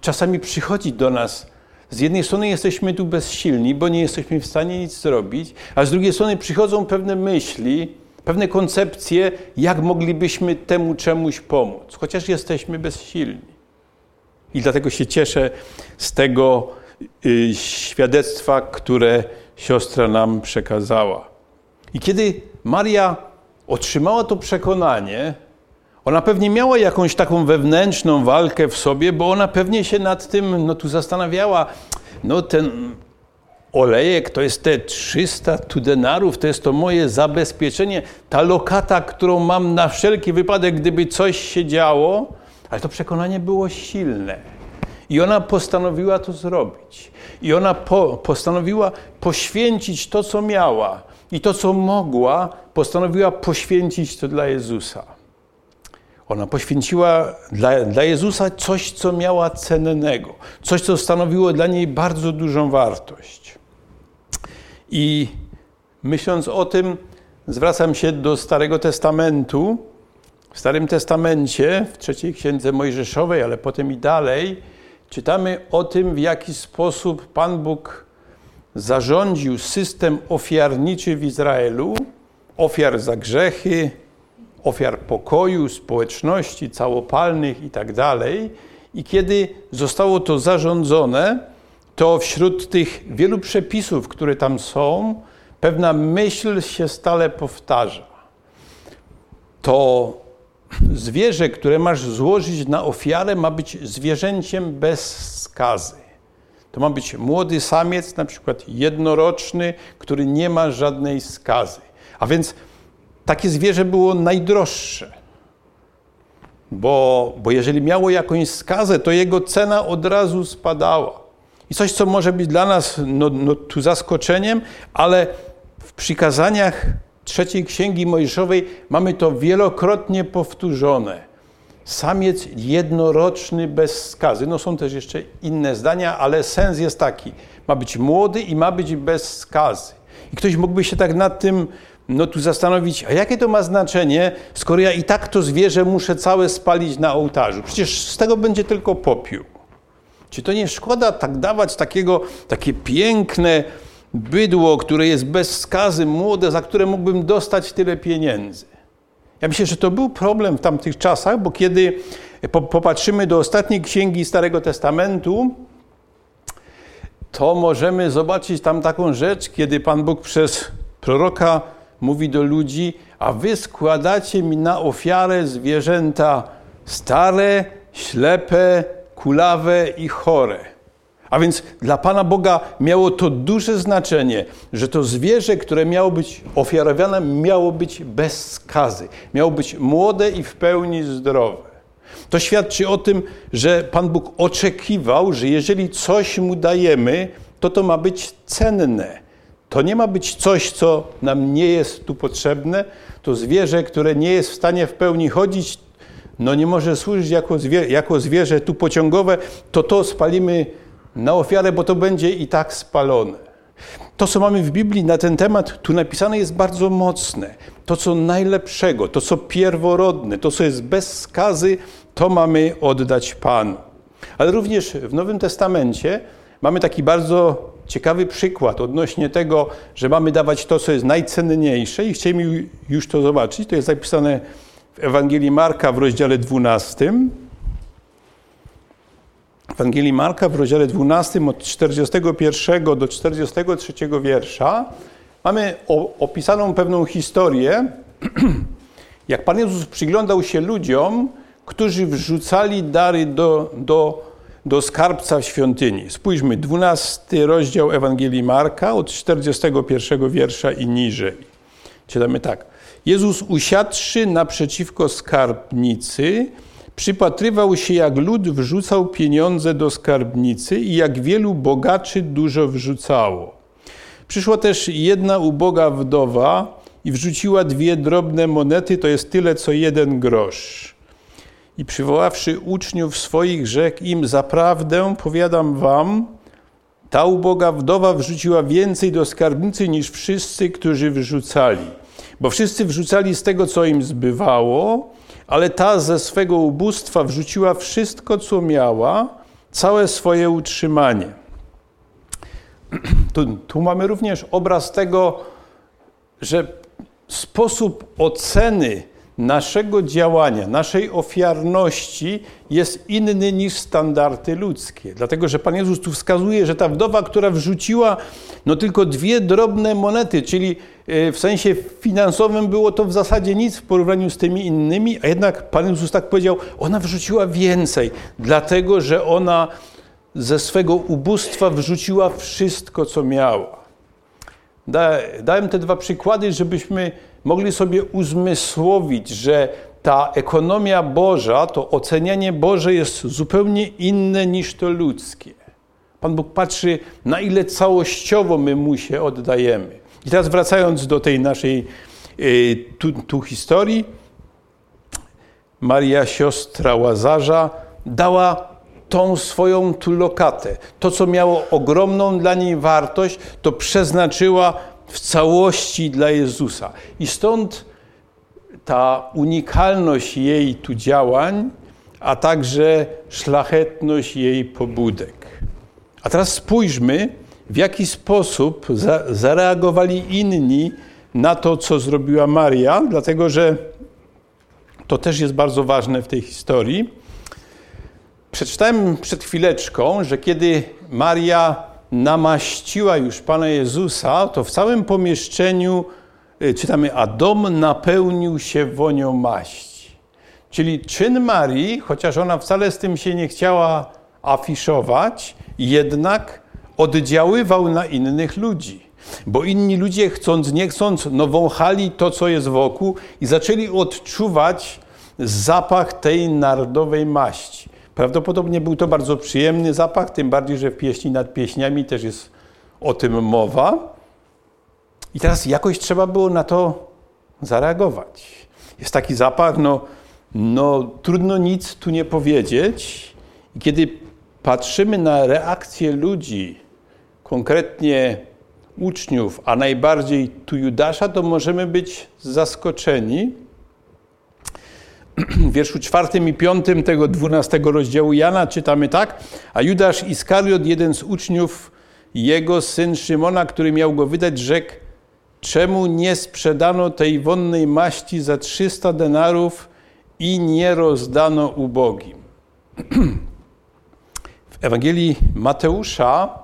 Speaker 1: Czasami przychodzi do nas. Z jednej strony jesteśmy tu bezsilni, bo nie jesteśmy w stanie nic zrobić, a z drugiej strony przychodzą pewne myśli, pewne koncepcje, jak moglibyśmy temu czemuś pomóc, chociaż jesteśmy bezsilni. I dlatego się cieszę z tego, świadectwa, które siostra nam przekazała. I kiedy Maria otrzymała to przekonanie, ona pewnie miała jakąś taką wewnętrzną walkę w sobie, bo ona pewnie się nad tym no, tu zastanawiała. No ten olejek to jest te 300 tu denarów, to jest to moje zabezpieczenie, ta lokata, którą mam na wszelki wypadek, gdyby coś się działo. Ale to przekonanie było silne. I ona postanowiła to zrobić. I ona po, postanowiła poświęcić to, co miała i to, co mogła, postanowiła poświęcić to dla Jezusa. Ona poświęciła dla, dla Jezusa coś, co miała cennego, coś, co stanowiło dla niej bardzo dużą wartość. I myśląc o tym, zwracam się do Starego Testamentu. W Starym Testamencie, w trzeciej księdze Mojżeszowej, ale potem i dalej, czytamy o tym, w jaki sposób Pan Bóg zarządził system ofiarniczy w Izraelu, ofiar za grzechy, ofiar pokoju, społeczności całopalnych itd. Tak I kiedy zostało to zarządzone, to wśród tych wielu przepisów, które tam są, pewna myśl się stale powtarza. To zwierzę, które masz złożyć na ofiarę, ma być zwierzęciem bez skazy. To ma być młody samiec, na przykład jednoroczny, który nie ma żadnej skazy. A więc takie zwierzę było najdroższe. Bo, bo jeżeli miało jakąś skazę, to jego cena od razu spadała. I coś, co może być dla nas no, no, tu zaskoczeniem, ale w przykazaniach trzeciej księgi Mojżeszowej mamy to wielokrotnie powtórzone. Samiec jednoroczny bez skazy. No są też jeszcze inne zdania, ale sens jest taki. Ma być młody i ma być bez skazy. I ktoś mógłby się tak nad tym no tu zastanowić, a jakie to ma znaczenie, skoro ja i tak to zwierzę muszę całe spalić na ołtarzu? Przecież z tego będzie tylko popiół. Czy to nie szkoda tak dawać takiego, takie piękne bydło, które jest bez skazy, młode, za które mógłbym dostać tyle pieniędzy? Ja myślę, że to był problem w tamtych czasach, bo kiedy popatrzymy do ostatniej księgi Starego Testamentu, to możemy zobaczyć tam taką rzecz, kiedy Pan Bóg przez proroka mówi do ludzi, a wy składacie mi na ofiarę zwierzęta stare, ślepe, kulawe i chore. A więc dla Pana Boga miało to duże znaczenie, że to zwierzę, które miało być ofiarowane, miało być bez skazy, miało być młode i w pełni zdrowe. To świadczy o tym, że Pan Bóg oczekiwał, że jeżeli coś mu dajemy, to to ma być cenne. To nie ma być coś, co nam nie jest tu potrzebne. To zwierzę, które nie jest w stanie w pełni chodzić, no nie może służyć jako, jako zwierzę tu pociągowe, to to spalimy na ofiarę, bo to będzie i tak spalone. To, co mamy w Biblii na ten temat, tu napisane jest bardzo mocne. To, co najlepszego, to, co pierworodne, to, co jest bez skazy, to mamy oddać Panu. Ale również w Nowym Testamencie mamy taki bardzo ciekawy przykład odnośnie tego, że mamy dawać to, co jest najcenniejsze i chcielibyśmy już to zobaczyć. To jest zapisane w Ewangelii Marka w rozdziale 12. Ewangelii Marka w rozdziale 12 od 41 do 43 wiersza mamy opisaną pewną historię, jak Pan Jezus przyglądał się ludziom, którzy wrzucali dary do, do, do skarbca świątyni. Spójrzmy, 12 rozdział Ewangelii Marka od 41 wiersza i niżej. Czytamy tak. Jezus usiadłszy naprzeciwko skarbnicy, przypatrywał się, jak lud wrzucał pieniądze do skarbnicy i jak wielu bogaczy dużo wrzucało. Przyszła też jedna uboga wdowa i wrzuciła dwie drobne monety, to jest tyle co jeden grosz. I przywoławszy uczniów swoich, rzekł im: Zaprawdę powiadam wam, ta uboga wdowa wrzuciła więcej do skarbnicy niż wszyscy, którzy wrzucali. Bo wszyscy wrzucali z tego, co im zbywało, ale ta ze swego ubóstwa wrzuciła wszystko, co miała, całe swoje utrzymanie. Tu, tu mamy również obraz tego, że sposób oceny naszego działania, naszej ofiarności jest inny niż standardy ludzkie. Dlatego, że Pan Jezus tu wskazuje, że ta wdowa, która wrzuciła no tylko dwie drobne monety, czyli w sensie finansowym było to w zasadzie nic w porównaniu z tymi innymi, a jednak Pan Jezus tak powiedział, ona wrzuciła więcej, dlatego, że ona ze swego ubóstwa wrzuciła wszystko, co miała. Dałem te dwa przykłady, żebyśmy mogli sobie uzmysłowić, że ta ekonomia Boża, to ocenianie Boże jest zupełnie inne niż to ludzkie. Pan Bóg patrzy, na ile całościowo my mu się oddajemy. I teraz wracając do tej naszej y, tu, tu historii, Maria, siostra Łazarza, dała tą swoją tu lokatę. To, co miało ogromną dla niej wartość, to przeznaczyła w całości dla Jezusa. I stąd ta unikalność jej tu działań, a także szlachetność jej pobudek. A teraz spójrzmy, w jaki sposób za, zareagowali inni na to, co zrobiła Maria, dlatego że to też jest bardzo ważne w tej historii. Przeczytałem przed chwileczką, że kiedy Maria namaściła już Pana Jezusa, to w całym pomieszczeniu y, czytamy, a dom napełnił się wonią maści. Czyli czyn Marii, chociaż ona wcale z tym się nie chciała afiszować, jednak oddziaływał na innych ludzi. Bo inni ludzie, chcąc, nie chcąc, no wąchali to, co jest wokół i zaczęli odczuwać zapach tej narodowej maści. Prawdopodobnie był to bardzo przyjemny zapach, tym bardziej, że w pieśni nad pieśniami też jest o tym mowa. I teraz jakoś trzeba było na to zareagować. Jest taki zapach, no, no trudno nic tu nie powiedzieć. I kiedy patrzymy na reakcję ludzi, konkretnie uczniów, a najbardziej tu Judasza, to możemy być zaskoczeni. W wierszu czwartym i piątym tego dwunastego rozdziału Jana czytamy tak, a Judasz Iskariot, jeden z uczniów jego, syn Szymona, który miał go wydać, rzekł, czemu nie sprzedano tej wonnej maści za 300 denarów i nie rozdano ubogim? Ewangelii Mateusza,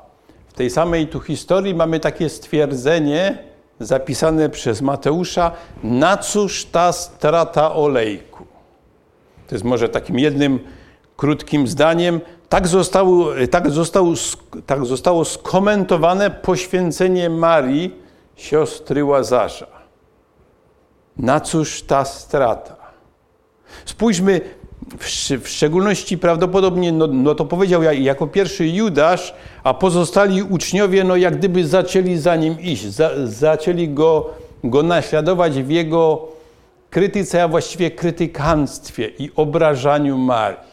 Speaker 1: w tej samej tu historii, mamy takie stwierdzenie zapisane przez Mateusza: Na cóż ta strata olejku? To jest może takim jednym krótkim zdaniem. Tak zostało, tak zostało, tak zostało skomentowane poświęcenie Marii, siostry Łazarza. Na cóż ta strata? Spójrzmy w, szczególności prawdopodobnie, no, no to powiedział jako pierwszy Judasz, a pozostali uczniowie, no jak gdyby zaczęli za nim iść, za, zaczęli go, go naśladować w jego krytyce, a właściwie krytykanstwie i obrażaniu Marii.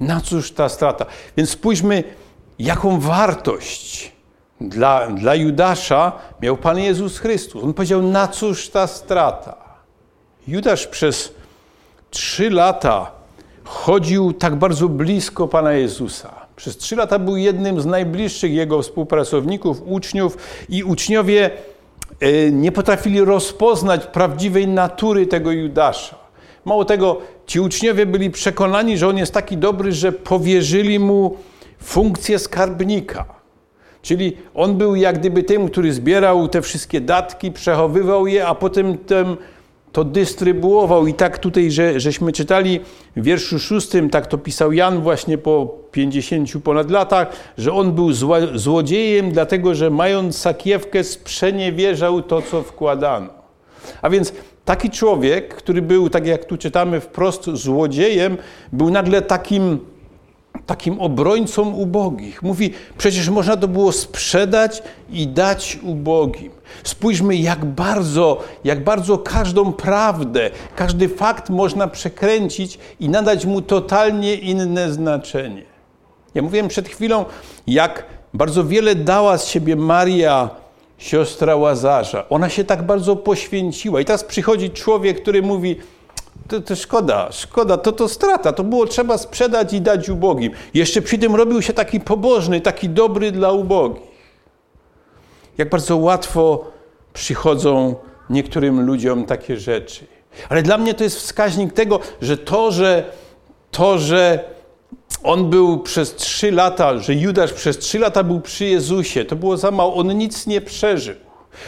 Speaker 1: Na cóż ta strata? Więc spójrzmy, jaką wartość dla, dla Judasza miał Pan Jezus Chrystus. On powiedział, na cóż ta strata? Judasz przez trzy lata chodził tak bardzo blisko Pana Jezusa. Przez trzy lata był jednym z najbliższych jego współpracowników, uczniów i uczniowie e, nie potrafili rozpoznać prawdziwej natury tego Judasza. Mało tego, ci uczniowie byli przekonani, że on jest taki dobry, że powierzyli mu funkcję skarbnika. Czyli on był jak gdyby tym, który zbierał te wszystkie datki, przechowywał je, a potem tym to dystrybuował. I tak tutaj, że, żeśmy czytali w wierszu szóstym, tak to pisał Jan właśnie po 50 ponad latach, że on był złodziejem, dlatego że mając sakiewkę sprzeniewierzał to, co wkładano. A więc taki człowiek, który był, tak jak tu czytamy, wprost złodziejem, był nagle takim takim obrońcą ubogich. Mówi, przecież można to było sprzedać i dać ubogim. Spójrzmy, jak bardzo, jak bardzo każdą prawdę, każdy fakt można przekręcić i nadać mu totalnie inne znaczenie. Ja mówiłem przed chwilą, jak bardzo wiele dała z siebie Maria, siostra Łazarza. Ona się tak bardzo poświęciła. I teraz przychodzi człowiek, który mówi, to, to, szkoda, szkoda, to to strata, to było trzeba sprzedać i dać ubogim. Jeszcze przy tym robił się taki pobożny, taki dobry dla ubogich. Jak bardzo łatwo przychodzą niektórym ludziom takie rzeczy. Ale dla mnie to jest wskaźnik tego, że to, że to, że on był przez trzy lata, że Judasz przez trzy lata był przy Jezusie, to było za mało. On nic nie przeżył.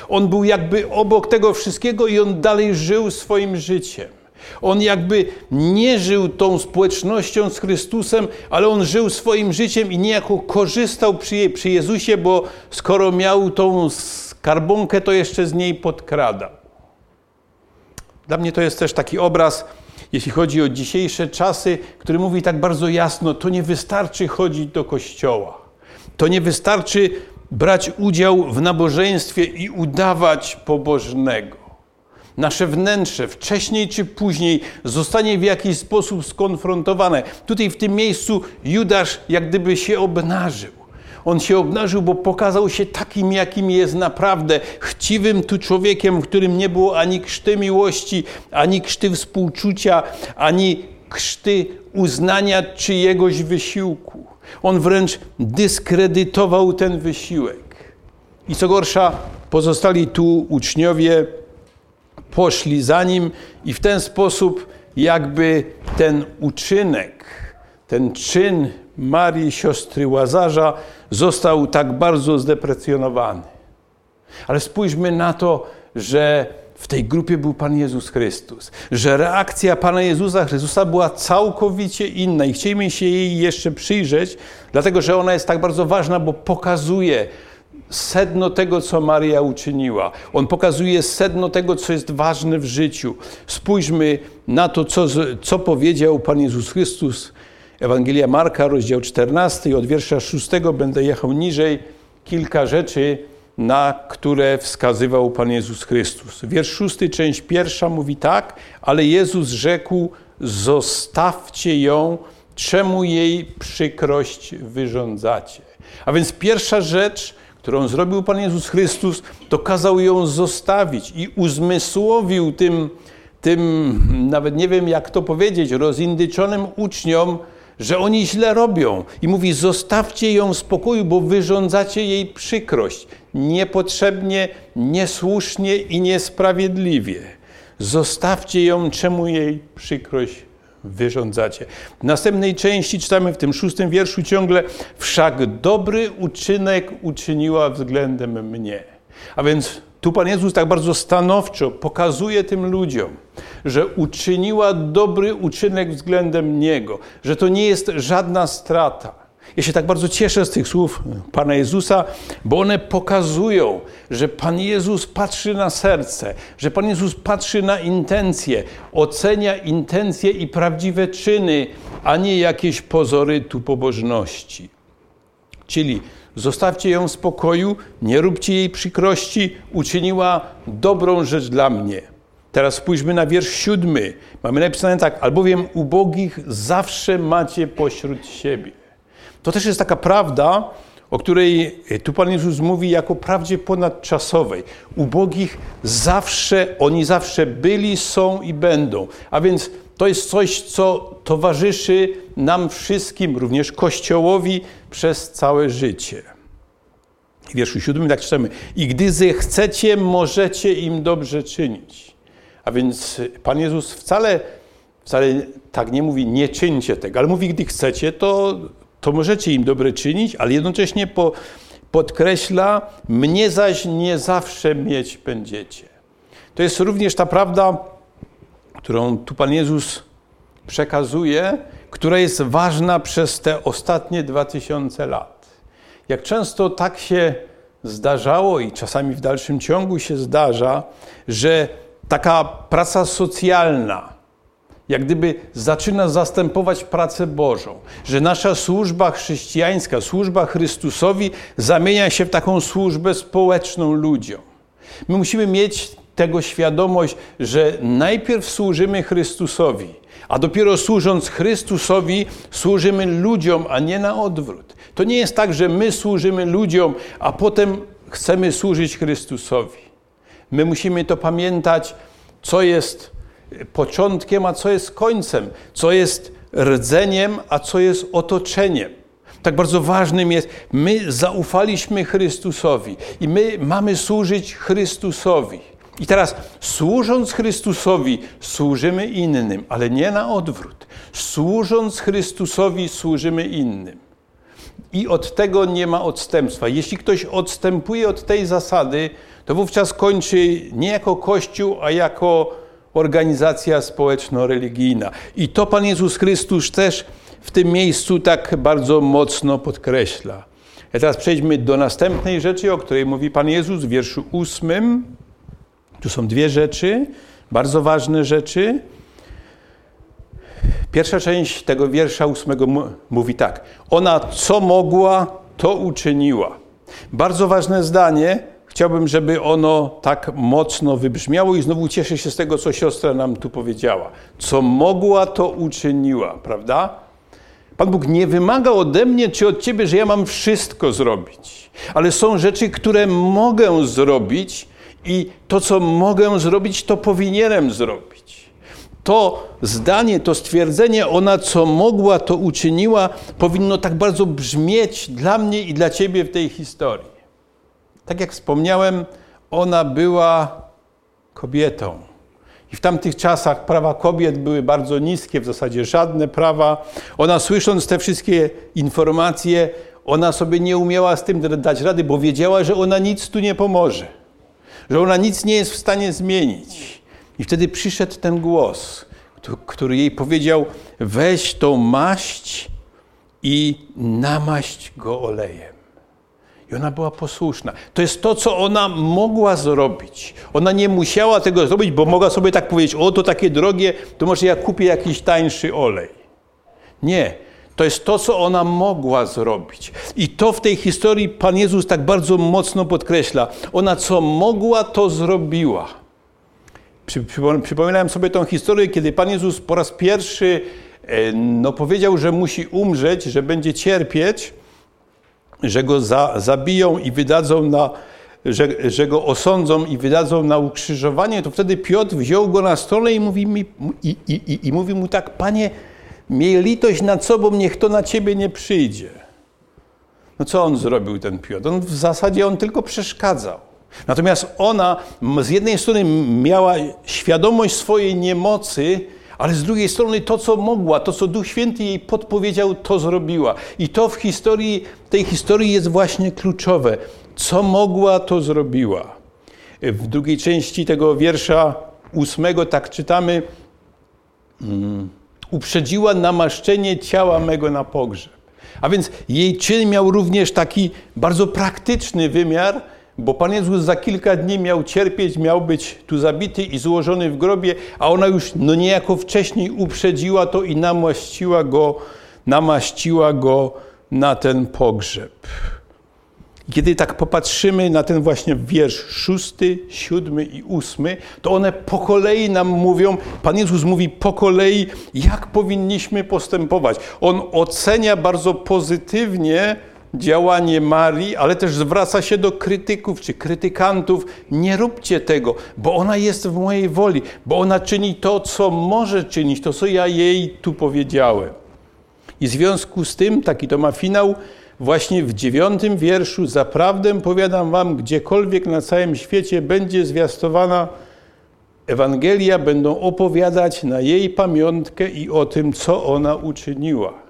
Speaker 1: On był jakby obok tego wszystkiego i on dalej żył swoim życiem. On jakby nie żył tą społecznością z Chrystusem, ale on żył swoim życiem i niejako korzystał przy, przy Jezusie, bo skoro miał tą skarbonkę, to jeszcze z niej podkradał. Dla mnie to jest też taki obraz, jeśli chodzi o dzisiejsze czasy, który mówi tak bardzo jasno: to nie wystarczy chodzić do kościoła. To nie wystarczy brać udział w nabożeństwie i udawać pobożnego nasze wnętrze wcześniej czy później zostanie w jakiś sposób skonfrontowane. Tutaj w tym miejscu Judasz jak gdyby się obnażył. On się obnażył, bo pokazał się takim, jakim jest naprawdę chciwym tu człowiekiem, w którym nie było ani krzty miłości, ani krzty współczucia, ani krzty uznania czyjegoś wysiłku. On wręcz dyskredytował ten wysiłek. I co gorsza, pozostali tu uczniowie poszli za nim i w ten sposób jakby ten uczynek, ten czyn Marii, siostry Łazarza, został tak bardzo zdeprecjonowany. Ale spójrzmy na to, że w tej grupie był Pan Jezus Chrystus, że reakcja Pana Jezusa Chrystusa była całkowicie inna i chcielibyśmy się jej jeszcze przyjrzeć, dlatego że ona jest tak bardzo ważna, bo pokazuje sedno tego, co Maria uczyniła. On pokazuje sedno tego, co jest ważne w życiu. Spójrzmy na to, co, co powiedział Pan Jezus Chrystus. Ewangelia Marka, rozdział 14, od wiersza 6 będę jechał niżej. Kilka rzeczy, na które wskazywał Pan Jezus Chrystus. Wiersz 6, część pierwsza mówi tak, ale Jezus rzekł, zostawcie ją, czemu jej przykrość wyrządzacie. A więc pierwsza rzecz, którą zrobił Pan Jezus Chrystus, to kazał ją zostawić i uzmysłowił tym, tym nawet nie wiem jak to powiedzieć, rozindyczonym uczniom, że oni źle robią. I mówi: Zostawcie ją w spokoju, bo wyrządzacie jej przykrość. Niepotrzebnie, niesłusznie i niesprawiedliwie. Zostawcie ją, czemu jej przykrość wyrządzacie. W następnej części czytamy w tym szóstym wierszu ciągle, wszak dobry uczynek uczyniła względem mnie. A więc tu Pan Jezus tak bardzo stanowczo pokazuje tym ludziom, że uczyniła dobry uczynek względem Niego, że to nie jest żadna strata ja się tak bardzo cieszę z tych słów Pana Jezusa, bo one pokazują, że Pan Jezus patrzy na serce, że Pan Jezus patrzy na intencje, ocenia intencje i prawdziwe czyny, a nie jakieś pozory tu pobożności. Czyli zostawcie ją w spokoju, nie róbcie jej przykrości, uczyniła dobrą rzecz dla mnie. Teraz spójrzmy na wiersz siódmy. Mamy napisane tak, albowiem ubogich zawsze macie pośród siebie. To też jest taka prawda, o której e, tu Pan Jezus mówi jako prawdzie ponadczasowej. Ubogich zawsze, oni zawsze byli, są i będą. A więc to jest coś, co towarzyszy nam wszystkim, również Kościołowi przez całe życie. W wierszu siódmym tak czytamy. I gdy zechcecie, możecie im dobrze czynić. A więc Pan Jezus wcale, wcale tak nie mówi, nie czyńcie tego, ale mówi, gdy chcecie, to to możecie im dobre czynić, ale jednocześnie po, podkreśla, mnie zaś nie zawsze mieć będziecie. To jest również ta prawda, którą tu Pan Jezus przekazuje, która jest ważna przez te ostatnie dwa tysiące lat. Jak często tak się zdarzało i czasami w dalszym ciągu się zdarza, że taka praca socjalna, jak gdyby zaczyna zastępować pracę Bożą, że nasza służba chrześcijańska, służba Chrystusowi zamienia się w taką służbę społeczną ludziom. My musimy mieć tego świadomość, że najpierw służymy Chrystusowi, a dopiero służąc Chrystusowi, służymy ludziom, a nie na odwrót. To nie jest tak, że my służymy ludziom, a potem chcemy służyć Chrystusowi. My musimy to pamiętać, co jest początkiem, a co jest końcem, co jest rdzeniem, a co jest otoczeniem. Tak bardzo ważnym jest, my zaufaliśmy Chrystusowi i my mamy służyć Chrystusowi. I teraz, służąc Chrystusowi, służymy innym, ale nie na odwrót. Służąc Chrystusowi, służymy innym. I od tego nie ma odstępstwa. Jeśli ktoś odstępuje od tej zasady, to wówczas kończy nie jako Kościół, a jako organizacja społeczno-religijna. I to Pan Jezus Chrystus też w tym miejscu tak bardzo mocno podkreśla. A teraz przejdźmy do następnej rzeczy, o której mówi Pan Jezus w wierszu ósmym. Tu są dwie rzeczy, bardzo ważne rzeczy. Pierwsza część tego wiersza ósmego mówi tak. Ona co mogła, to uczyniła. Bardzo ważne zdanie, Chciałbym, żeby ono tak mocno wybrzmiało i znowu cieszę się z tego, co siostra nam tu powiedziała. Co mogła, to uczyniła, prawda? Pan Bóg nie wymaga ode mnie czy od ciebie, że ja mam wszystko zrobić, ale są rzeczy, które mogę zrobić i to, co mogę zrobić, to powinienem zrobić. To zdanie, to stwierdzenie, ona co mogła, to uczyniła, powinno tak bardzo brzmieć dla mnie i dla ciebie w tej historii. Tak jak wspomniałem, ona była kobietą. I w tamtych czasach prawa kobiet były bardzo niskie, w zasadzie żadne prawa. Ona słysząc te wszystkie informacje, ona sobie nie umiała z tym dać rady, bo wiedziała, że ona nic tu nie pomoże, że ona nic nie jest w stanie zmienić. I wtedy przyszedł ten głos, który jej powiedział: weź tą maść i namaść go olejem. I ona była posłuszna. To jest to, co ona mogła zrobić. Ona nie musiała tego zrobić, bo mogła sobie tak powiedzieć: O, to takie drogie, to może ja kupię jakiś tańszy olej. Nie. To jest to, co ona mogła zrobić. I to w tej historii Pan Jezus tak bardzo mocno podkreśla. Ona co mogła, to zrobiła. Przypominałem sobie tą historię, kiedy Pan Jezus po raz pierwszy e, no, powiedział, że musi umrzeć, że będzie cierpieć, że go za, zabiją i wydadzą na, że, że, go osądzą i wydadzą na ukrzyżowanie, to wtedy Piotr wziął go na stronę i mówi, mi, i, i, i, i mówi mu tak, Panie, miej litość nad sobą, niech to na Ciebie nie przyjdzie. No co on zrobił, ten Piotr? On w zasadzie on tylko przeszkadzał. Natomiast ona z jednej strony miała świadomość swojej niemocy, ale z drugiej strony to, co mogła, to, co Duch Święty jej podpowiedział, to zrobiła. I to w historii, tej historii jest właśnie kluczowe. Co mogła, to zrobiła. W drugiej części tego wiersza ósmego tak czytamy, um, uprzedziła namaszczenie ciała mego na pogrzeb. A więc jej czyn miał również taki bardzo praktyczny wymiar, bo Pan Jezus za kilka dni miał cierpieć, miał być tu zabity i złożony w grobie, a ona już no niejako wcześniej uprzedziła to i namaściła go, namaściła go na ten pogrzeb. Kiedy tak popatrzymy na ten właśnie wiersz szósty, siódmy i ósmy, to one po kolei nam mówią, Pan Jezus mówi po kolei, jak powinniśmy postępować. On ocenia bardzo pozytywnie działanie Marii, ale też zwraca się do krytyków czy krytykantów. Nie róbcie tego, bo ona jest w mojej woli, bo ona czyni to, co może czynić, to, co ja jej tu powiedziałem. I w związku z tym, taki to ma finał, właśnie w dziewiątym wierszu, zaprawdę powiadam wam, gdziekolwiek na całym świecie będzie zwiastowana Ewangelia, będą opowiadać na jej pamiątkę i o tym, co ona uczyniła.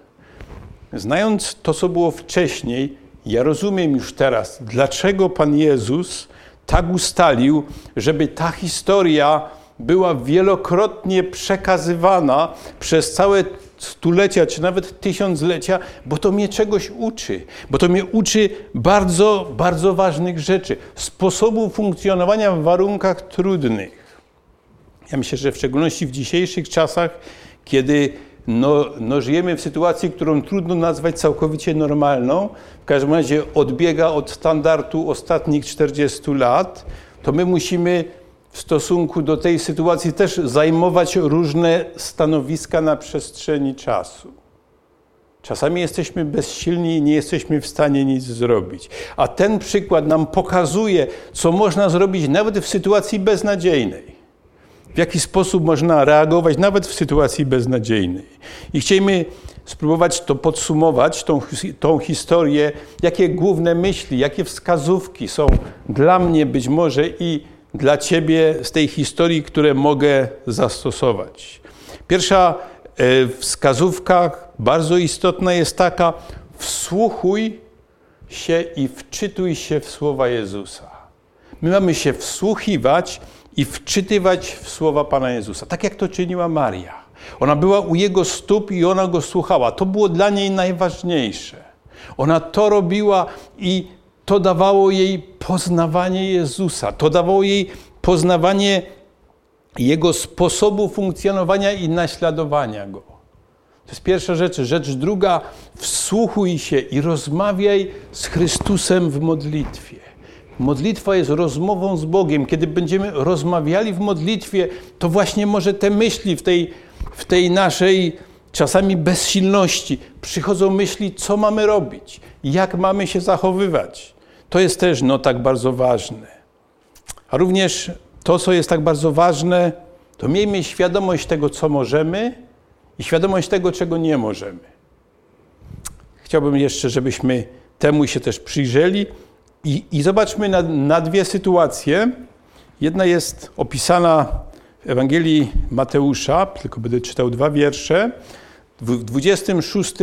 Speaker 1: Znając to, co było wcześniej, ja rozumiem już teraz, dlaczego Pan Jezus tak ustalił, żeby ta historia była wielokrotnie przekazywana przez całe stulecia, czy nawet tysiąclecia, bo to mnie czegoś uczy, bo to mnie uczy bardzo, bardzo ważnych rzeczy, sposobu funkcjonowania w warunkach trudnych. Ja myślę, że w szczególności w dzisiejszych czasach, kiedy no, no żyjemy w sytuacji, którą trudno nazwać całkowicie normalną, w każdym razie odbiega od standardu ostatnich 40 lat, to my musimy w stosunku do tej sytuacji też zajmować różne stanowiska na przestrzeni czasu. Czasami jesteśmy bezsilni i nie jesteśmy w stanie nic zrobić. A ten przykład nam pokazuje, co można zrobić nawet w sytuacji beznadziejnej w jaki sposób można reagować nawet w sytuacji beznadziejnej. I chcielibyśmy spróbować to podsumować, tą, tą historię, jakie główne myśli, jakie wskazówki są dla mnie być może i dla Ciebie z tej historii, które mogę zastosować. Pierwsza e, wskazówka, bardzo istotna, jest taka: wsłuchuj się i wczytuj się w słowa Jezusa. My mamy się wsłuchiwać i wczytywać w słowa Pana Jezusa, tak jak to czyniła Maria. Ona była u Jego stóp i ona Go słuchała. To było dla niej najważniejsze. Ona to robiła i to dawało jej poznawanie Jezusa. To dawało jej poznawanie Jego sposobu funkcjonowania i naśladowania Go. To jest pierwsza rzecz. Rzecz druga, wsłuchuj się i rozmawiaj z Chrystusem w modlitwie. Modlitwa jest rozmową z Bogiem. Kiedy będziemy rozmawiali w modlitwie, to właśnie może te myśli w tej, w tej naszej czasami bezsilności przychodzą myśli, co mamy robić, jak mamy się zachowywać. To jest też no, tak bardzo ważne. A również to, co jest tak bardzo ważne, to miejmy świadomość tego, co możemy i świadomość tego, czego nie możemy. Chciałbym jeszcze, żebyśmy temu się też przyjrzeli. I, i zobaczmy na, na dwie sytuacje. Jedna jest opisana w Ewangelii Mateusza, tylko będę czytał dwa wiersze. W 26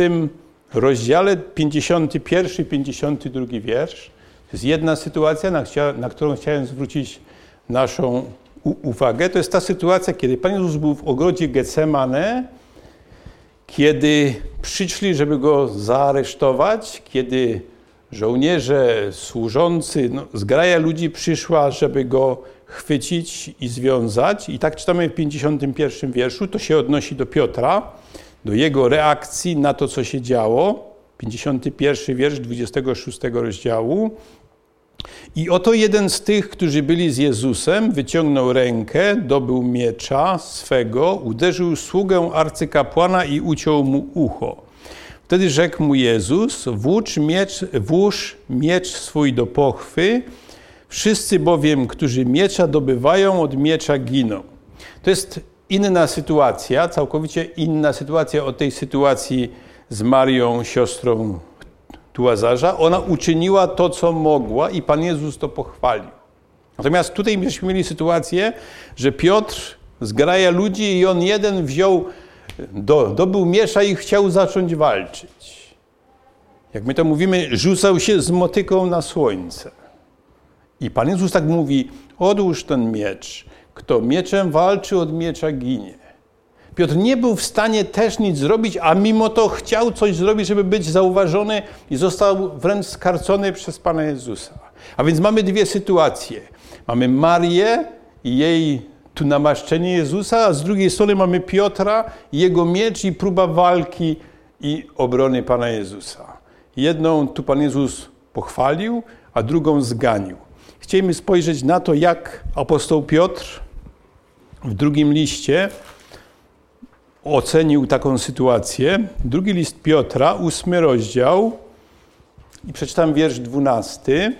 Speaker 1: rozdziale, 51 i 52 wiersz. To jest jedna sytuacja, na, na którą chciałem zwrócić naszą uwagę. To jest ta sytuacja, kiedy Pan Jezus był w ogrodzie Getsemane, kiedy przyszli, żeby go zaaresztować, kiedy żołnierze, służący, no, zgraja ludzi przyszła, żeby go chwycić i związać. I tak czytamy w 51 wierszu, to się odnosi do Piotra, do jego reakcji na to, co się działo. 51 wiersz 26 rozdziału. I oto jeden z tych, którzy byli z Jezusem, wyciągnął rękę, dobył miecza swego, uderzył sługę arcykapłana i uciął mu ucho. Wtedy rzekł mu Jezus: Włócz miecz, włóż miecz swój do pochwy. Wszyscy bowiem, którzy miecza dobywają, od miecza giną. To jest inna sytuacja, całkowicie inna sytuacja od tej sytuacji z Marią, siostrą Tułazarza. Ona uczyniła to, co mogła i Pan Jezus to pochwalił. Natomiast tutaj myśmy mieli sytuację, że Piotr zgraja ludzi i on jeden wziął, do, dobył miesza i chciał zacząć walczyć. Jak my to mówimy, rzucał się z motyką na słońce. I Pan Jezus tak mówi, odłóż ten miecz. Kto mieczem walczy, od miecza ginie. Piotr nie był w stanie też nic zrobić, a mimo to chciał coś zrobić, żeby być zauważony i został wręcz skarcony przez Pana Jezusa. A więc mamy dwie sytuacje. Mamy Marię i jej tu namaszczenie Jezusa, a z drugiej strony mamy Piotra, jego miecz i próba walki i obrony Pana Jezusa. Jedną tu Pan Jezus pochwalił, a drugą zganił. Chcielibyśmy spojrzeć na to, jak apostoł Piotr w drugim liście ocenił taką sytuację. Drugi list Piotra, ósmy rozdział i przeczytam wiersz dwunasty.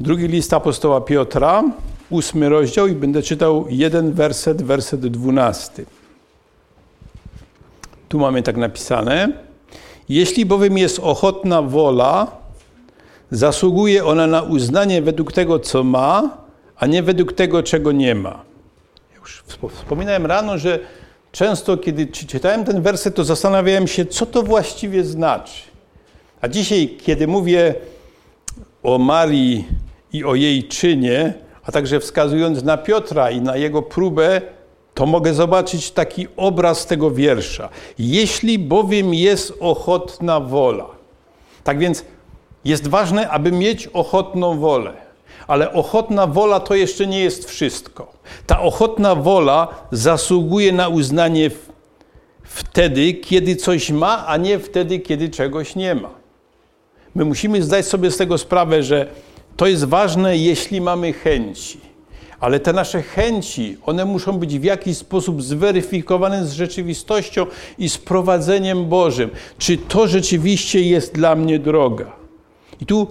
Speaker 1: Drugi list apostoła Piotra, ósmy rozdział i będę czytał jeden werset, werset dwunasty. Tu mamy tak napisane. Jeśli bowiem jest ochotna wola, zasługuje ona na uznanie według tego, co ma, a nie według tego, czego nie ma. Już wspominałem rano, że często, kiedy czytałem ten werset, to zastanawiałem się, co to właściwie znaczy. A dzisiaj, kiedy mówię o Marii i o jej czynie, a także wskazując na Piotra i na jego próbę, to mogę zobaczyć taki obraz tego wiersza. Jeśli bowiem jest ochotna wola. Tak więc jest ważne, aby mieć ochotną wolę. Ale ochotna wola to jeszcze nie jest wszystko. Ta ochotna wola zasługuje na uznanie wtedy, kiedy coś ma, a nie wtedy, kiedy czegoś nie ma. My musimy zdać sobie z tego sprawę, że to jest ważne, jeśli mamy chęci. Ale te nasze chęci, one muszą być w jakiś sposób zweryfikowane z rzeczywistością i z prowadzeniem Bożym. Czy to rzeczywiście jest dla mnie droga? I tu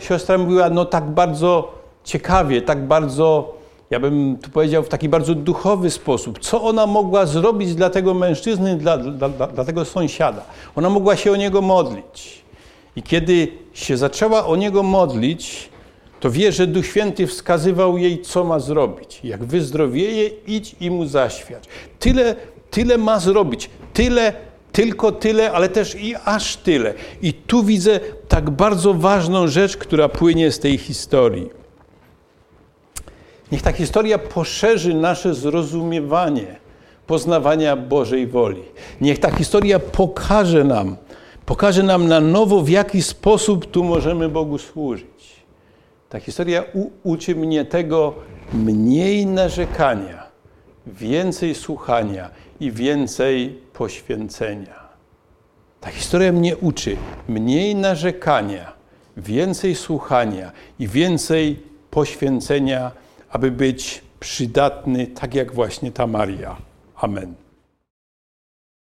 Speaker 1: siostra mówiła, no tak bardzo ciekawie, tak bardzo, ja bym tu powiedział, w taki bardzo duchowy sposób. Co ona mogła zrobić dla tego mężczyzny, dla, dla, dla tego sąsiada? Ona mogła się o niego modlić. I kiedy się zaczęła o niego modlić, to wie, że Duch Święty wskazywał jej, co ma zrobić. Jak wyzdrowieje, idź i mu zaświać. Tyle, tyle ma zrobić, tyle tylko tyle, ale też i aż tyle. I tu widzę tak bardzo ważną rzecz, która płynie z tej historii. Niech ta historia poszerzy nasze zrozumiewanie poznawania Bożej woli. Niech ta historia pokaże nam, pokaże nam na nowo, w jaki sposób tu możemy Bogu służyć. Ta historia uczy mnie tego mniej narzekania, więcej słuchania i więcej poświęcenia. Ta historia mnie uczy mniej narzekania, więcej słuchania i więcej poświęcenia, aby być przydatny, tak jak właśnie ta Maria. Amen.